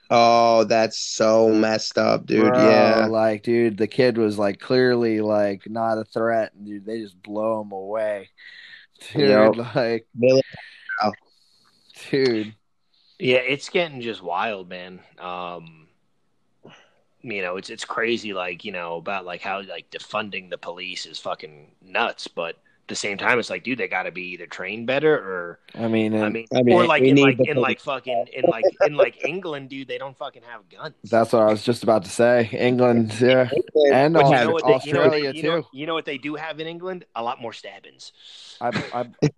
Oh, that's so messed up, dude. Bro, yeah. like, dude, the kid was like clearly like not a threat, and dude, they just blow him away. Dude, Yep. like, Really? dude, Yeah, it's getting just wild, man. Um, you know, it's it's crazy, like you know about like how like defunding the police is fucking nuts, but at the same time, it's like, dude, they got to be either trained better or I mean, I mean, I mean, or like in like in like fucking in like in like England, dude, they don't fucking have guns. that's what I was just about to say. England, yeah, and But you know what they, you know what they- Australia you know- too. you know what they do have in England? A lot more stabbings. I, I,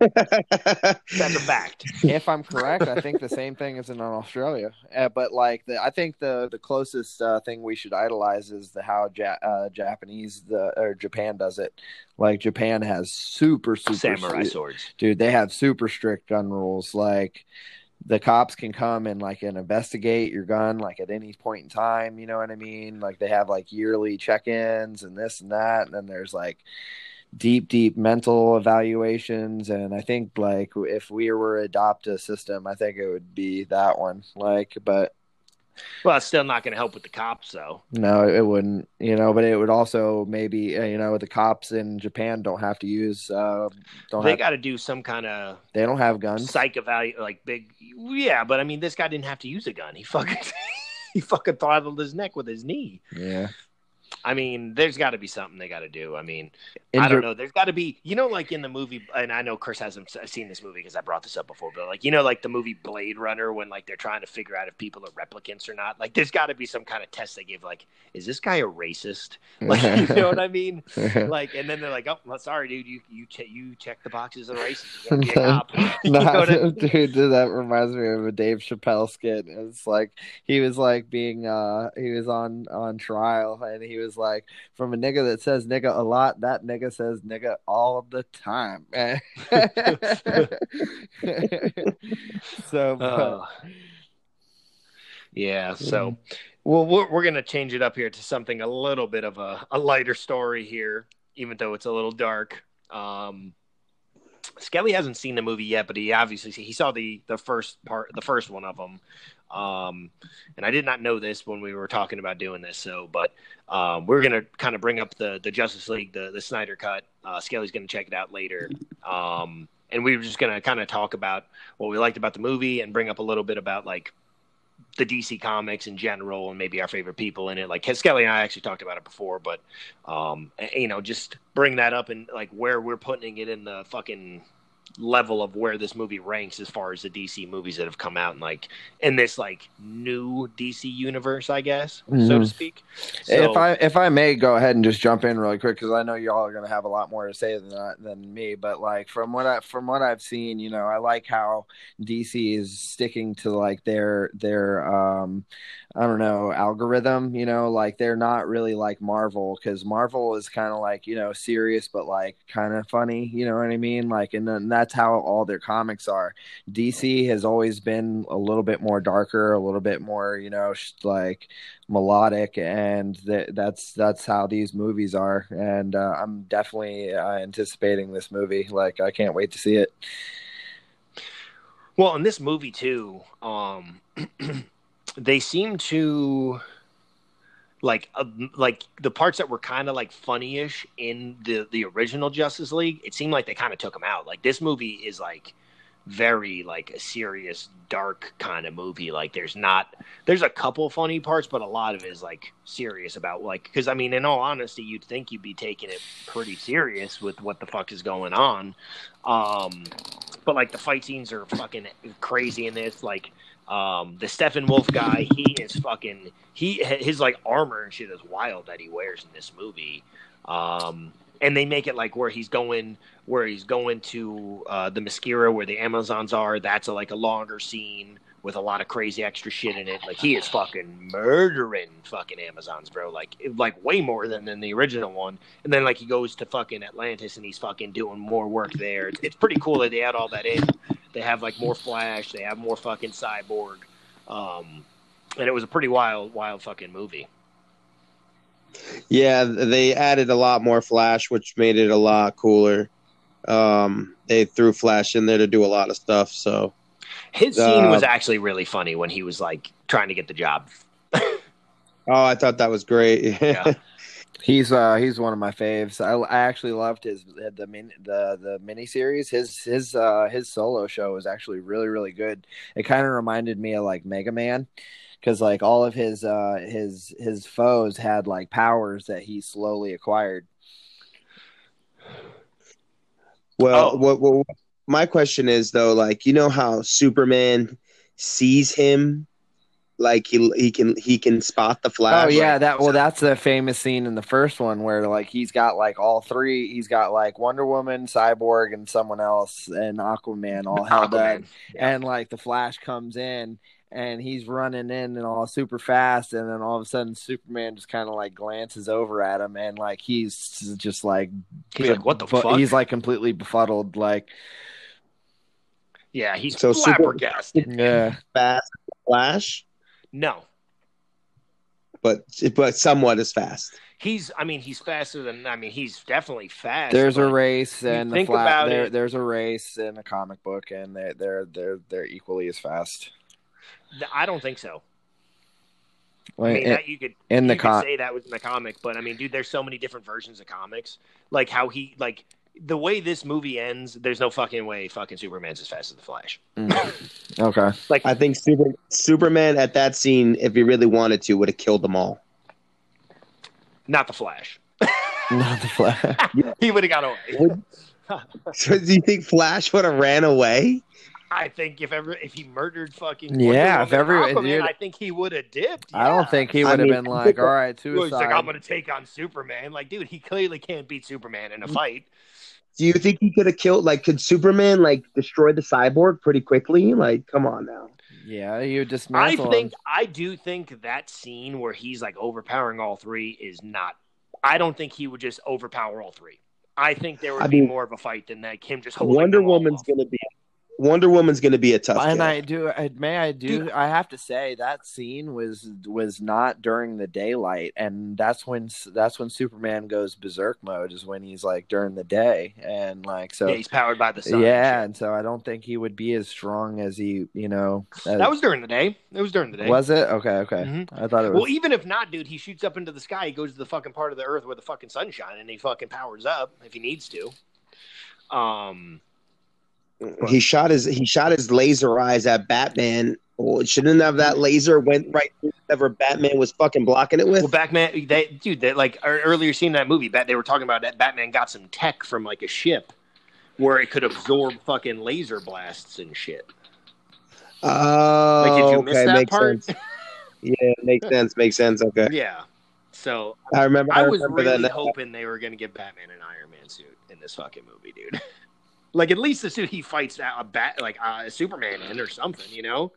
That's a fact. if I'm correct, I think the same thing is in Australia. Uh, but like, the, I think the the closest uh, thing we should idolize is the how ja- uh, Japanese the or Japan does it. Like Japan has super super Samurai strict- swords. dude. They have super strict gun rules. Like the cops can come and like and investigate your gun like at any point in time. You know what I mean? Like they have like yearly check-ins and this and that, and then there's like deep deep mental evaluations and i think like if we were to adopt a system i think it would be that one like but Well, it's still not going to help with the cops, though. no it wouldn't you know but it would also maybe uh, you know the cops in japan don't have to use uh don't They got to do some kind of they don't have guns psych evalu like big. Yeah, but I mean, this guy didn't have to use a gun. He fucking he fucking throttled his neck with his knee. yeah I mean, there's got to be something they got to do. I mean, In I don't know. There's got to be, you know, like in the movie, and I know Chris hasn't seen this movie because I brought this up before, but like, you know, like the movie Blade Runner when like they're trying to figure out if people are replicants or not. Like, there's got to be some kind of test they give. Like, is this guy a racist? Like, you know what I mean? Like, and then they're like, oh, well, sorry, dude, you you che- you check the boxes of racist. You gotta be a cop. You know I mean? dude, that reminds me of a Dave Chappelle skit. It's like he was like being uh he was on on trial and he was like from a nigga that says nigga a lot, that nigga says nigga all the time. so Uh, yeah, so well, we're, we're gonna change it up here to something a little bit of a, a lighter story here, even though it's a little dark. Um, Skelly hasn't seen the movie yet, but he obviously he saw the the first part, the first one of them. Um, and I did not know this when we were talking about doing this. So, but um, we're gonna kind of bring up the the Justice League, the the Snyder cut. Uh, Skelly's gonna check it out later. Um, and we were just gonna kind of talk about what we liked about the movie and bring up a little bit about like the DC comics in general and maybe our favorite people in it. Like Skelly and I actually talked about it before, but um, you know, just bring that up and like where we're putting it in the fucking level of where this movie ranks as far as the DC movies that have come out and like in this like new DC universe, I guess, so to Mhm. speak. if I if I may go ahead and just jump in really quick because I know y'all are gonna have a lot more to say than than me. But like from what I from what I've seen, you know, I like how DC is sticking to like their their um I don't know algorithm. You know, like they're not really like Marvel because Marvel is kind of like you know serious but like kind of funny. You know what I mean? Like, and then that's how all their comics are. DC has always been a little bit more darker, a little bit more you know like melodic, and that that's that's how these movies are. And uh, I'm definitely uh, anticipating this movie. Like, I can't wait to see it. Well, in this movie too, um, they seem to like uh, like the parts that were kind of like funny-ish in the the original Justice League. It seemed like they kind of took them out. Like this movie is like very like a serious, dark kind of movie. Like there's not there's a couple funny parts, but a lot of it is like serious about like because I mean, in all honesty, you'd think you'd be taking it pretty serious with what the fuck is going on. Um, but like the fight scenes are fucking crazy in this. Like um, the Steppenwolf guy, he is fucking he his like armor and shit is wild that he wears in this movie. Um, and they make it like where he's going where he's going to uh, Themyscira where the Amazons are. That's a, like a longer scene with a lot of crazy extra shit in it. Like he is fucking murdering fucking Amazons, bro. Like like way more than, than the original one. And then like he goes to fucking Atlantis and he's fucking doing more work there. It's, it's pretty cool that they add all that in. They have like more Flash. They have more fucking Cyborg. Um, and it was a pretty wild, wild fucking movie. Yeah, they added a lot more Flash, which made it a lot cooler. Um, they threw Flash in there to do a lot of stuff. So His scene Uh, was actually really funny when he was like trying to get the job. Oh, I thought that was great. Yeah. He's uh he's one of my faves. I, I actually loved his the min the the mini series. His his uh his solo show was actually really really good. It kind of reminded me of like Mega Man because like all of his uh his his foes had like powers that he slowly acquired. well, Oh. what, what, my question is though, like you know how Superman sees him, like he he can he can spot the Flash. Oh yeah, that well that's the famous scene in the first one where like he's got like all three. He's got like Wonder Woman, Cyborg, and someone else, and Aquaman all held up. Yeah. and like the Flash comes in and he's running in and all super fast, and then all of a sudden Superman just kind of like glances over at him, and like he's just like He's like, "What the bu- fuck?" He's like completely befuddled, like Yeah, he's So Super- flabbergasted. yeah, fast Flash, No, but but somewhat as fast. he's. I mean, he's faster than. I mean, he's definitely fast. there's a race you and the think flat about there, it- there's a race in a comic book, and they're they're they're they're equally as fast. I don't think so. I Like, mean, in, that you could in the you could con, say that was in the comic, but I mean, dude, there's so many different versions of comics. Like how he like the way this movie ends. There's no fucking way fucking Superman's as fast as the Flash. Mm. okay, Like I think Super, Superman at that scene, if he really wanted to, would have killed them all. not the Flash. not the flash. he would have got away. So do you think Flash would have ran away? I think if ever if he murdered fucking Yeah, Wonder if Woman every- or Aquaman, I think he would have dipped. I don't think he would have mean, been like, all right, He was suicide. like, I'm going to take on Superman. Like, dude, he clearly can't beat Superman in a mm-hmm. fight. Do you think he could have killed? Like, could Superman like destroy the cyborg pretty quickly? Like, come on now. Yeah, you I think him. I do think that scene where he's like overpowering all three is not. I don't think he would just overpower all three. I think there would I be mean, more of a fight than that. Him just holding Wonder them all Woman's off. gonna be Wonder Woman's gonna be a tough. And kill. I do, I, may I do? Dude. I have to say that scene was was not during the daylight, and that's when that's when Superman goes berserk mode is when he's like during the day, and like so. Yeah, he's powered by the sun. yeah, and and so I don't think he would be as strong as he, you know. as- that was during the day. It was during the day. was it okay? Okay, Mhm. I thought it was. Well, even if not, dude, he shoots up into the sky. He goes to the fucking part of the earth where the fucking sun's shining, and he fucking powers up if he needs to. Um, he shot his he shot his laser eyes at Batman. Well, shouldn't have that laser went right through whatever Batman was fucking blocking it with? well, Batman, they, dude, that like ear- earlier scene in that movie, Bat, they were talking about that Batman got some tech from like a ship where it could absorb fucking laser blasts and shit. Oh, Like, did you oh, miss okay, that makes part? sense. Yeah, makes sense. Makes sense. Okay, Yeah. So I remember. I was remember really that. hoping they were going to give Batman an Iron Man suit in this fucking movie, dude. like at least the suit he fights out a bat like uh, a Superman in or something, you know.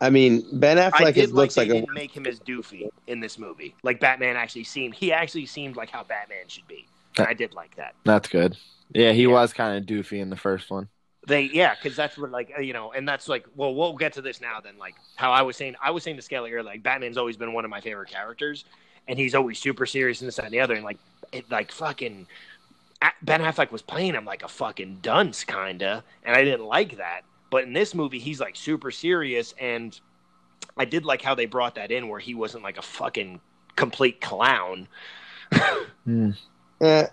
I mean, Ben I Affleck did is, like looks they like a. didn't make him as doofy in this movie. Like Batman actually seemed he actually seemed like how Batman should be. And I did like that. That's good. Yeah, he Yeah. was kind of doofy in the first one. They yeah, because that's what like uh, you know, and that's like well, we'll get to this now. Then like how I was saying, I was saying to Skelly earlier, like Batman's always been one of my favorite characters, and he's always super serious and this that, and the other, and like it like fucking A- Ben Affleck was playing him like a fucking dunce kinda, and I didn't like that. But in this movie, he's like super serious, and I did like how they brought that in where he wasn't like a fucking complete clown. Eh,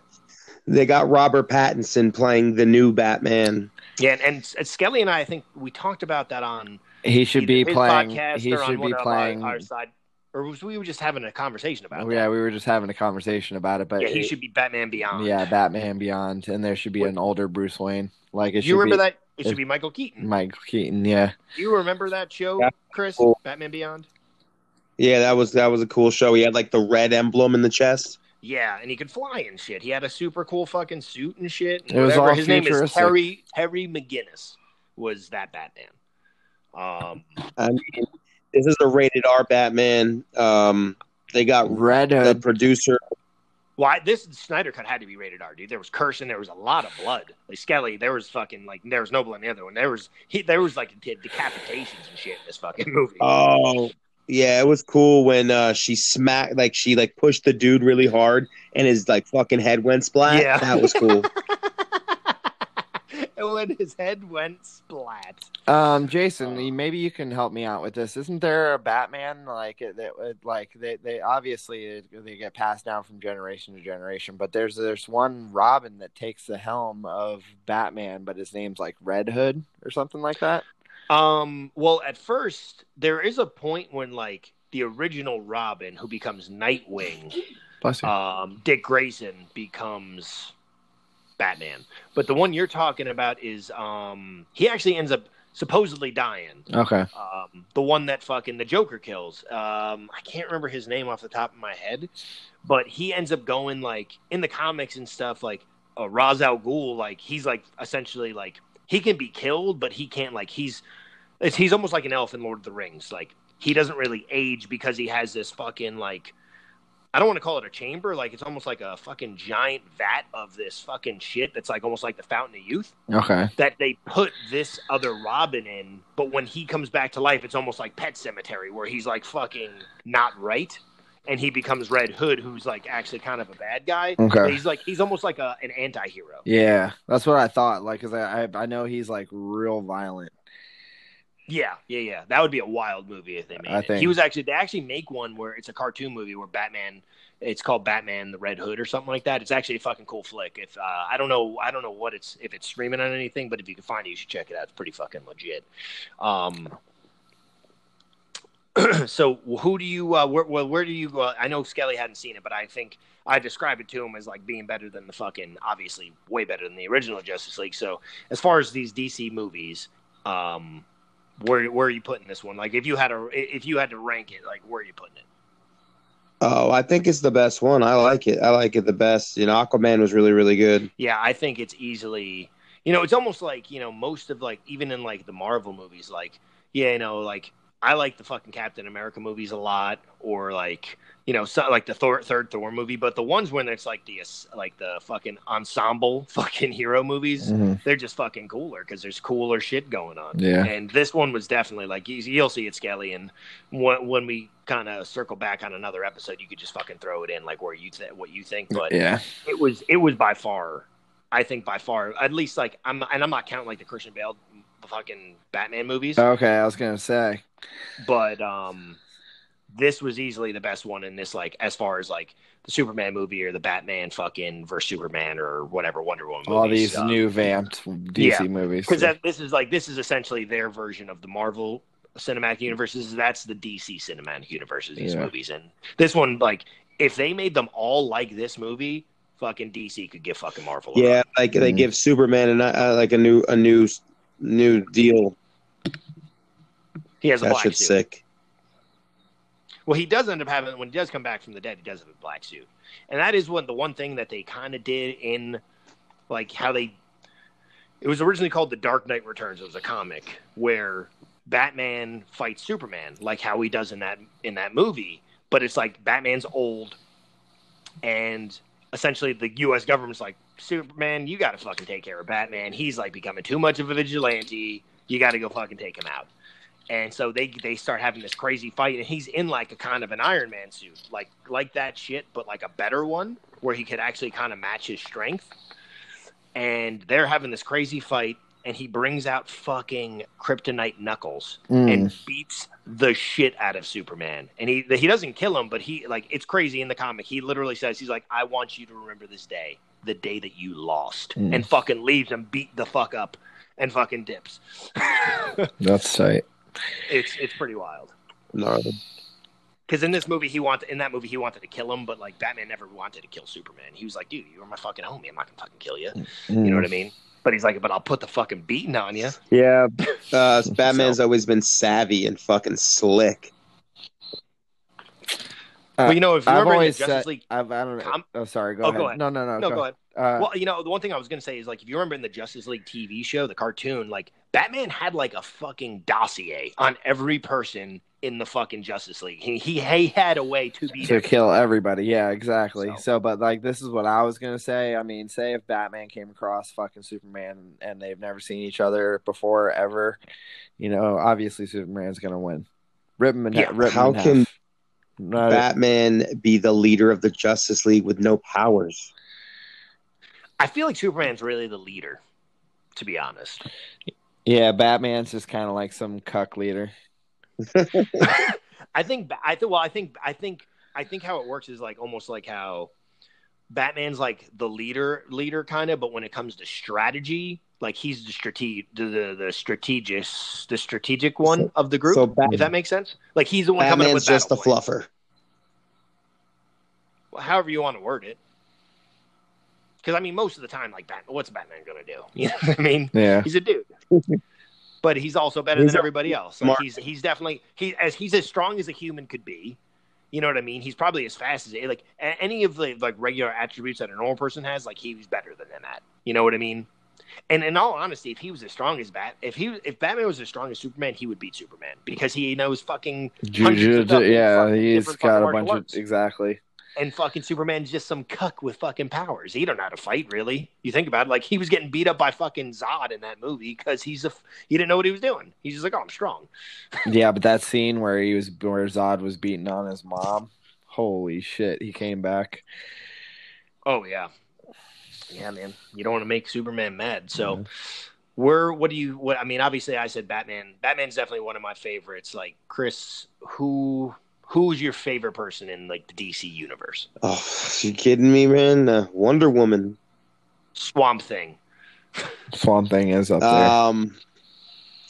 they got Robert Pattinson playing the new Batman. Yeah, and, and Skelly and I, I think we talked about that on He should be playing. He should be of our- playing. our, side, or was we were just having a conversation about? That? yeah, we were just having a conversation about it, but yeah, he it- should be Batman Beyond. yeah, Batman Beyond, and there should be an older Bruce Wayne. Like it you remember be that? It it- should be Michael Keaton. Michael Keaton. Yeah, you remember that show, Yeah. Chris? Cool. Batman Beyond. Yeah, that was that was a cool show. He had like the red emblem in the chest. Yeah, and he could fly and shit. He had a super cool fucking suit and shit. and It was whatever. all His name is futuristic. Terry Terry McGinnis. Was that Batman? Um, I mean, this is a rated R Batman. Um, they got Red the producer. Why this Snyder cut had to be rated R, dude. There was cursing, there was a lot of blood. Like Skelly, there was fucking like there was no blood in the other one. There was he, there was like de- decapitations and shit in this fucking movie. Oh, yeah, it was cool when uh, she smacked, like she like pushed the dude really hard, and his like fucking head went splat. Yeah. that was cool. and when his head went splat. Um, Jason, Uh, maybe you can help me out with this. Isn't there a Batman like it- that? would- Like they, they obviously they get passed down from generation to generation, but there's there's one Robin that takes the helm of Batman, but his name's like Red Hood or something like that. Um, well, at first there is a point when like the original Robin, who becomes Nightwing, Bless you. um, Dick Grayson becomes Batman. But the one you're talking about is um, he actually ends up supposedly dying. okay. Um, the one that fucking the Joker kills. Um, I can't remember his name off the top of my head, but he ends up going like in the comics and stuff. Like uh, Ra's al Ghul, like he's like essentially like he can be killed, but he can't like he's it's, he's almost like an elf in Lord of the Rings. Like he doesn't really age because he has this fucking like I don't want to call it a chamber. Like it's almost like a fucking giant vat of this fucking shit that's like almost like the Fountain of Youth Okay. that they put this other Robin in, but when he comes back to life, it's almost like Pet Sematary, where he's like fucking not right, and he becomes Red Hood, who's like actually kind of a bad guy. Okay. He's like he's almost like a, an anti-hero. Yeah, that's what I thought. Like, cause I I, I know he's like real violent. Yeah, yeah, yeah. That would be a wild movie if they made I it. think- He was actually they actually make one where it's a cartoon movie where Batman. It's called Batman the Red Hood or something like that. It's actually a fucking cool flick. If uh, I don't know, I don't know what it's if it's streaming on anything, but if you can find it, you should check it out. It's pretty fucking legit. Um, so who do you uh, where, well, where do you uh, I know Skelly hadn't seen it, but I think I described it to him as like being better than the fucking obviously way better than the original Justice League. So as far as these DC movies, um, where where are you putting this one? Like if you had a if you had to rank it, like where are you putting it? Oh, I think it's the best one. I like it. I like it the best. You know, Aquaman was really, really good. Yeah, I think it's easily you know, it's almost like, you know, most of like even in like the Marvel movies, like, yeah, you know, like I like the fucking Captain America movies a lot, or like, you know, so, like the Thor, third Thor movie. But the ones when it's like the like the fucking ensemble fucking hero movies, Mhm. they're just fucking cooler because there's cooler shit going on. Yeah. And this one was definitely like you- you'll see it, Skelly. And when, when we kind of circle back on another episode, you could just fucking throw it in like where you th- what you think. But Yeah. it was it was by far, I think by far at least like I'm and I'm not counting like the Christian Bale fucking Batman movies, Okay, I was gonna say. but um, this was easily the best one in this like as far as like the Superman movie or the Batman fucking versus Superman or whatever Wonder Woman. All movies. these Um, new vamped DC yeah, movies. because that this is like this is essentially their version of the Marvel cinematic universes. That's the DC cinematic universes. These Yeah. movies, and this one, like, if they made them all like this movie, fucking DC could give fucking Marvel. Yeah, like they Mhm. give Superman a, uh, like a new a new new deal. he has a That black shit's suit. sick. Well, he does end up having when he does come back from the dead, he does have a black suit, and that is one the one thing that they kind of did in like how they. It was originally called The Dark Knight Returns. It was a comic where Batman fights Superman, like how he does in that in that movie. But it's like Batman's old, and essentially the U.S. government's like, Superman, you got to fucking take care of Batman. He's like becoming too much of a vigilante. You got to go fucking take him out. And so they they start having this crazy fight, and he's in like a kind of an Iron Man suit, like like that shit, but like a better one, where he could actually kind of match his strength. And they're having this crazy fight, and he brings out fucking Kryptonite Knuckles Mm. and beats the shit out of Superman. And he he doesn't kill him, but he like it's crazy in the comic. He literally says he's like, "I want you to remember this day, the day that you lost," Mm. and fucking leaves him beat the fuck up and fucking dips. That's tight. It's it's pretty wild. Gnarly. Because in this movie, he wanted in that movie he wanted to kill him, but like Batman never wanted to kill Superman. He was like, "Dude, you're my fucking homie. I'm not gonna fucking kill you." You know what I mean? But he's like, "But I'll put the fucking beating on you." Yeah, uh, Batman's always been savvy and fucking slick. Uh, well, you know, if you I've remember in the always Justice said, League, I've, I don't know. Com- oh, sorry. Go Oh, ahead. go ahead. No, no, no. no, go, go ahead. Uh, well, you know, the one thing I was gonna say is like, if you remember in the Justice League TV show, the cartoon, like Batman had like a fucking dossier on every person in the fucking Justice League. He he, he had a way to beat to everybody. kill everybody. Yeah, exactly. So- So. but like this is what I was gonna say. I mean, say if Batman came across fucking Superman and they've never seen each other before ever, you know, obviously Superman's gonna win. Rip him in, Yeah, rip him how in half. can Not- Batman be the leader of the Justice League with no powers? I feel like Superman's really the leader, to be honest. Yeah, Batman's just kind of like some cuck leader. I think I think well I think I think I think how it works is like almost like how Batman's like the leader leader kind of, but when it comes to strategy, like he's the strate the the, the strategic the strategic one of the group. So Bat- if that makes sense, like he's the one coming up Batman's with just the fluffer. Well, however you want to word it. Because I mean, most of the time, like Batman, what's Batman gonna do? You know what I mean? Yeah, He's a dude. but he's also better He's than everybody else. Like he's he's definitely he as he's as strong as a human could be. You know what I mean? He's probably as fast as like any of the like regular attributes that a normal person has. Like he's better than them at. You know what I mean? And in all honesty, if he was as strong as Bat, if he if Batman was as strong as Superman, he would beat Superman because he knows fucking hundreds of Juju, yeah, he's got a bunch of exactly. And fucking Superman's just some cuck with fucking powers. He don't know how to fight, really. You think about it, like he was getting beat up by fucking Zod in that movie because he's a he didn't know what he was doing. He's just like, oh, I'm strong. Yeah, but that scene where he was where Zod was beating on his mom, holy shit, he came back. Oh yeah, yeah, man. You don't want to make Superman mad, so. Yeah. We're what do you what I mean obviously I said Batman Batman's definitely one of my favorites like Chris who who's your favorite person in like the DC universe Oh, you kidding me, man? Uh, Wonder Woman. Swamp Thing Swamp Thing is up there. Um,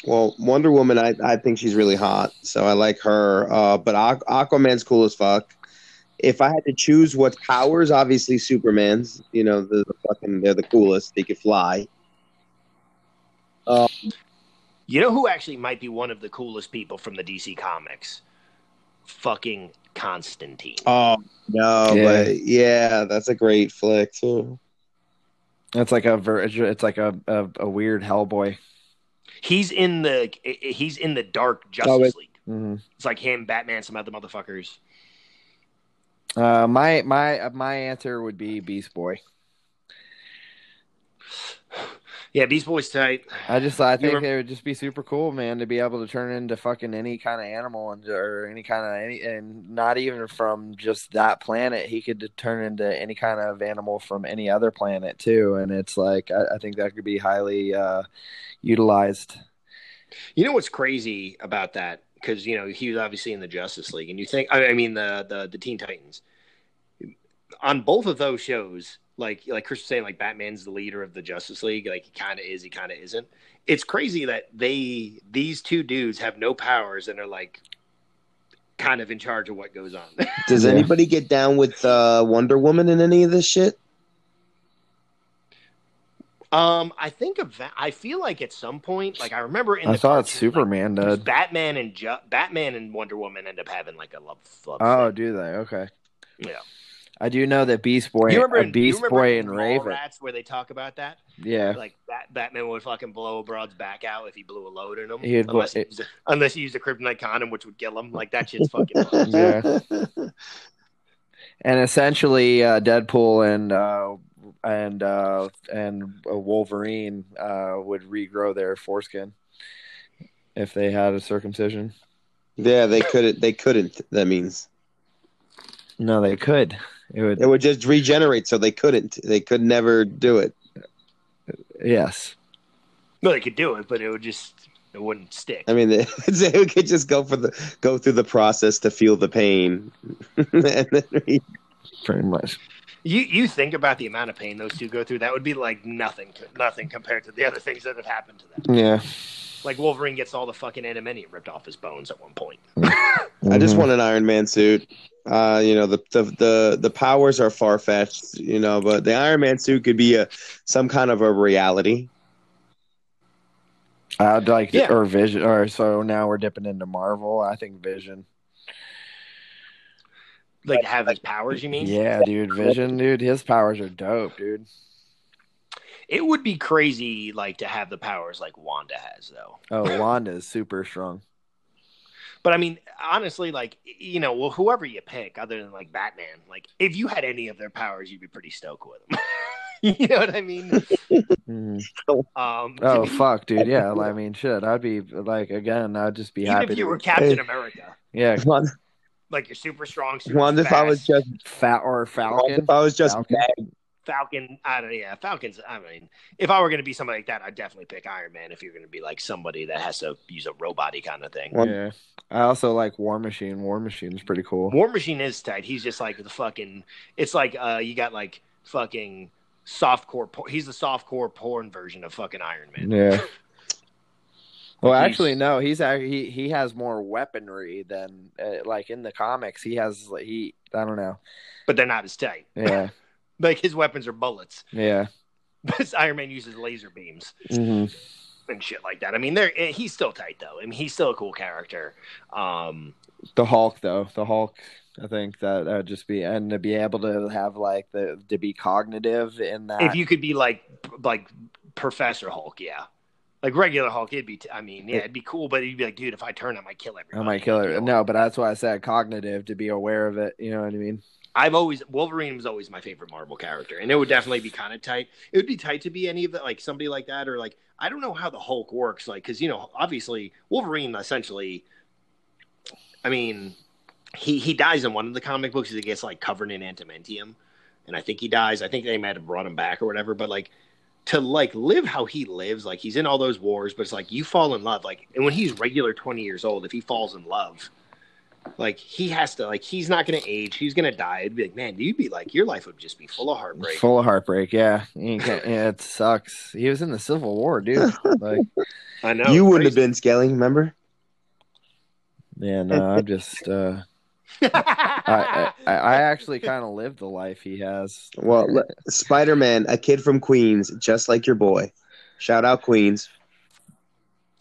well, Wonder Woman, I, I think she's really hot, so I like her. Uh, but Aqu- Aquaman's cool as fuck. If I had to choose what powers, obviously Superman's. You know, the, the fucking they're the coolest. They could fly. You know who actually might be one of the coolest people from the DC comics? Fucking Constantine. Oh no, Yeah. but yeah, that's a great flick too. It's like a ver- it's like a, a, a weird Hellboy. He's in the he's in the Dark Justice Oh, it- League. hmm It's like him, Batman, some other motherfuckers. Uh, my my my answer would be Beast Boy. Yeah, Beast Boy's tight. I just I think were- it would just be super cool, man, to be able to turn into fucking any kind of animal and or any kind of any and not even from just that planet. He could turn into any kind of animal from any other planet too, and it's like I, I think that could be highly uh, utilized. You know what's crazy about that? Because you know he was obviously in the Justice League, and you think I I mean the the the Teen Titans. On both of those shows, like like Chris was saying, like Batman's the leader of the Justice League. Like he kind of is, he kind of isn't. It's crazy that they these two dudes have no powers and are like kind of in charge of what goes on. Does Yeah. anybody get down with uh, Wonder Woman in any of this shit? Um, I think of that. I feel like at some point, like I remember in I the thought cartoon, Superman like, did. Batman and Ju- Batman and Wonder Woman end up having like a love. love Oh, thing. do they? Okay. Yeah. I do know that Beast Boy, you remember, uh, Beast you remember Boy and Raven. Rats where they talk about that? Yeah. Like Bat- Batman would fucking blow a broad's back out if he blew a load in him, He'd blo- unless, he used a, unless he used a kryptonite condom, which would kill him. Like that shit's fucking. fun. Yeah. And essentially, uh, Deadpool and uh, and uh, and uh, Wolverine uh, would regrow their foreskin if they had a circumcision. yeah, they couldn't. They couldn't. That means No, they could. It would. it would just regenerate, so they couldn't. They could never do it. yes. no, they could do it, but it would just it wouldn't stick. I mean, they, they could just go for the go through the process to feel the pain, and then re- Pretty much. You you think about the amount of pain those two go through? That would be like nothing, nothing compared to the other things that have happened to them. Yeah. Like Wolverine gets all the fucking adamantium ripped off his bones at one point. I just Mhm. want an Iron Man suit. Uh, you know, the the the, the powers are far fetched, you know, but the Iron Man suit could be a some kind of a reality. I'd like, Yeah. or Vision, or so now we're dipping into Marvel. I think Vision. Like have his powers, you mean? Yeah, dude, Vision, dude, his powers are dope, dude. It would be crazy, like to have the powers like Wanda has, though. Oh, Wanda is super strong. But I mean, honestly, like you know, well, whoever you pick, other than like Batman, like if you had any of their powers, you'd be pretty stoked with them. you know what I mean? Mhm. Um, Oh fuck, dude. Yeah, I mean, shit. I'd be like, again, I'd just be even happy. if you to, were Captain Hey. America, yeah, One, like you're super strong, super one if I was just fat or Falcon. if I was just Falcon. bad, Falcon. I don't, yeah, Falcons. I mean, if I were going to be somebody like that, I'd definitely pick Iron Man. If you're going to be like somebody that has to use a robot kind of thing. One- Yeah, I also like War Machine. War Machine is pretty cool. War Machine is tight. He's just like the fucking. It's like uh, you got like fucking softcore. Por- he's the softcore porn version of fucking Iron Man. Yeah. Well, He's- actually, no. He's he he has more weaponry than uh, like in the comics. He has he. I don't know. But they're not as tight. Yeah, Like his weapons are bullets. yeah. But Iron Man uses laser beams hmm and shit like that. I mean, they're he's still tight though. I mean, he's still a cool character. Um, The Hulk, though, the Hulk. I think that that would just be and to be able to have like the to be cognitive in that. if you could be like like Professor Hulk, yeah. Like regular Hulk, it'd be. T- I mean, yeah, it'd be cool, but you'd be like, dude, if I turn, I might kill I might kill Like, it. you know, No, but that's why I said cognitive to be aware of it. You know what I mean? I've always Wolverine was always my favorite Marvel character, and it would definitely be kind of tight. It would be tight to be any of the like somebody like that, or like I don't know how the Hulk works, like because you know obviously Wolverine essentially, I mean, he he dies in one of the comic books. He gets like covered in adamantium, and I think he dies. I think they might have brought him back or whatever, but like to like live how he lives, like he's in all those wars, but it's like you fall in love, like and when he's regular twenty years old, if he falls in love like he has to like he's not gonna age he's gonna die it'd be like man you'd be like your life would just be full of heartbreak Full of heartbreak. Yeah, yeah, it sucks. He was in the Civil War, dude. Like, i know you wouldn't have been scaling, remember? yeah, no, I'm just. uh I, I I actually kind of lived the life he has. Well, Spider Man, a kid from Queens, just like your boy. Shout out Queens.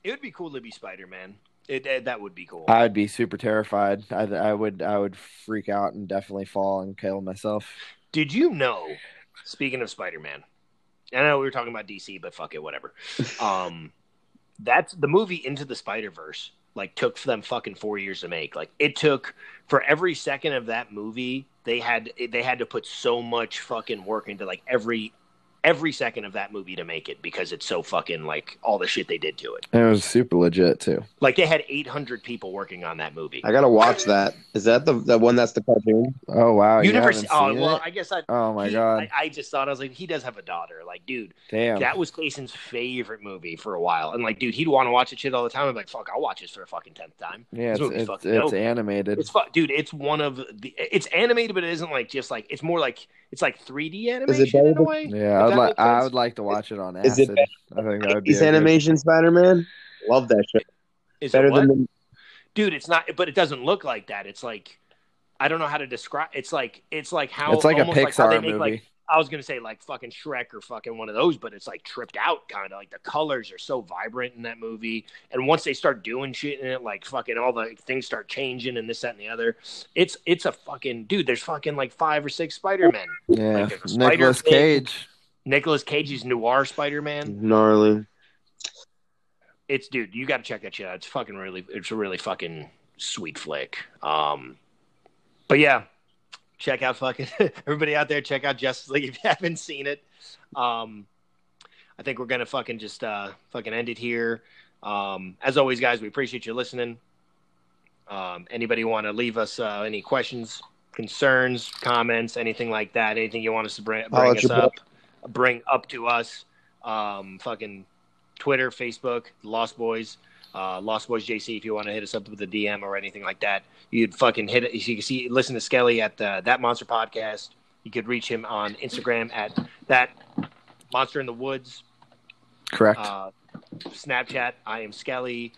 it would be cool to be spider-man it, it- that would be cool I'd be super terrified. I, I would I would freak out and definitely fall and kill myself. did you know speaking of spider-man i know we were talking about dc but fuck it whatever um that's the movie into the spider-verse like took them fucking four years to make. Like it took for every second of that movie they had they had to put so much fucking work into like every every second of that movie to make it because it's so fucking like all the shit they did to it And it was super legit too. like they had 800 people working on that movie I gotta watch that. Is that the the one that's the cartoon? Oh wow, you, you, never haven't oh seen well it? i guess i Oh my he- god, I, I just thought I was like, he does have a daughter. Like, dude, damn. that was Clason's favorite movie for a while. And like, dude, he'd want to watch it shit all the time. I'm like, fuck, I'll watch this for the fucking tenth time. yeah, this it's it's, it's animated. It's fu- dude, it's one of the. It's animated, but it isn't like just like it's more like it's like 3D animation in a better way. yeah, I'd that like I would like to watch it on Is it acid. I think that would be He's a good- animation Spider Man. Love that shit. Is Better it what? than the, dude? It's not, but it doesn't look like that. It's like I don't know how to describe. It's like it's like how It's like a almost how Pixar make, movie. Like, I was gonna say like fucking Shrek or fucking one of those, but it's like tripped out kind of. Like the colors are so vibrant in that movie, and once they start doing shit in it, like fucking all the things start changing and this, that, and the other. It's it's a fucking dude. There's fucking like five or six Spider Men. Yeah, Like, Spider Nicolas Cage. Nicolas Cage's noir Spider Man. Gnarly. It's dude, you got to check that shit out. It's fucking really, it's a really fucking sweet flick. Um, but yeah, check out fucking everybody out there. Check out Justice League if you haven't seen it. Um, I think we're gonna fucking just uh fucking end it here. Um, as always, guys, we appreciate you listening. Um, anybody want to leave us uh, any questions, concerns, comments, anything like that? Anything you want us to bring, bring us up, bring up to us? Um, fucking Twitter, Facebook, Lost Boys, uh, Lost Boys JC. If you want to hit us up with a DM or anything like that, you'd fucking hit it. You can see, listen to Skelly at the, that Monster Podcast. You could reach him on Instagram at that Monster in the Woods. Correct. Uh, Snapchat, I am Skelly.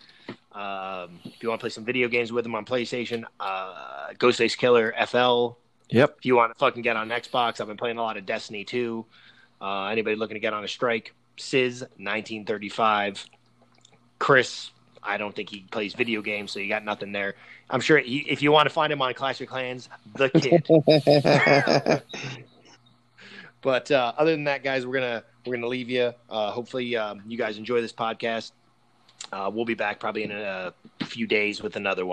Um, if you want to play some video games with him on PlayStation, uh, Ghostface Killer FL. yep. If you want to fucking get on Xbox, I've been playing a lot of Destiny too. Uh, anybody looking to get on a strike, Sizz 1935. Chris, I don't think he plays video games, so you got nothing there. I'm sure he, if you want to find him on Clash of Clans, the kid. But uh, other than that, guys, we're gonna we're gonna leave you. Uh, hopefully, um, you guys enjoy this podcast. Uh, we'll be back probably in a few days with another one.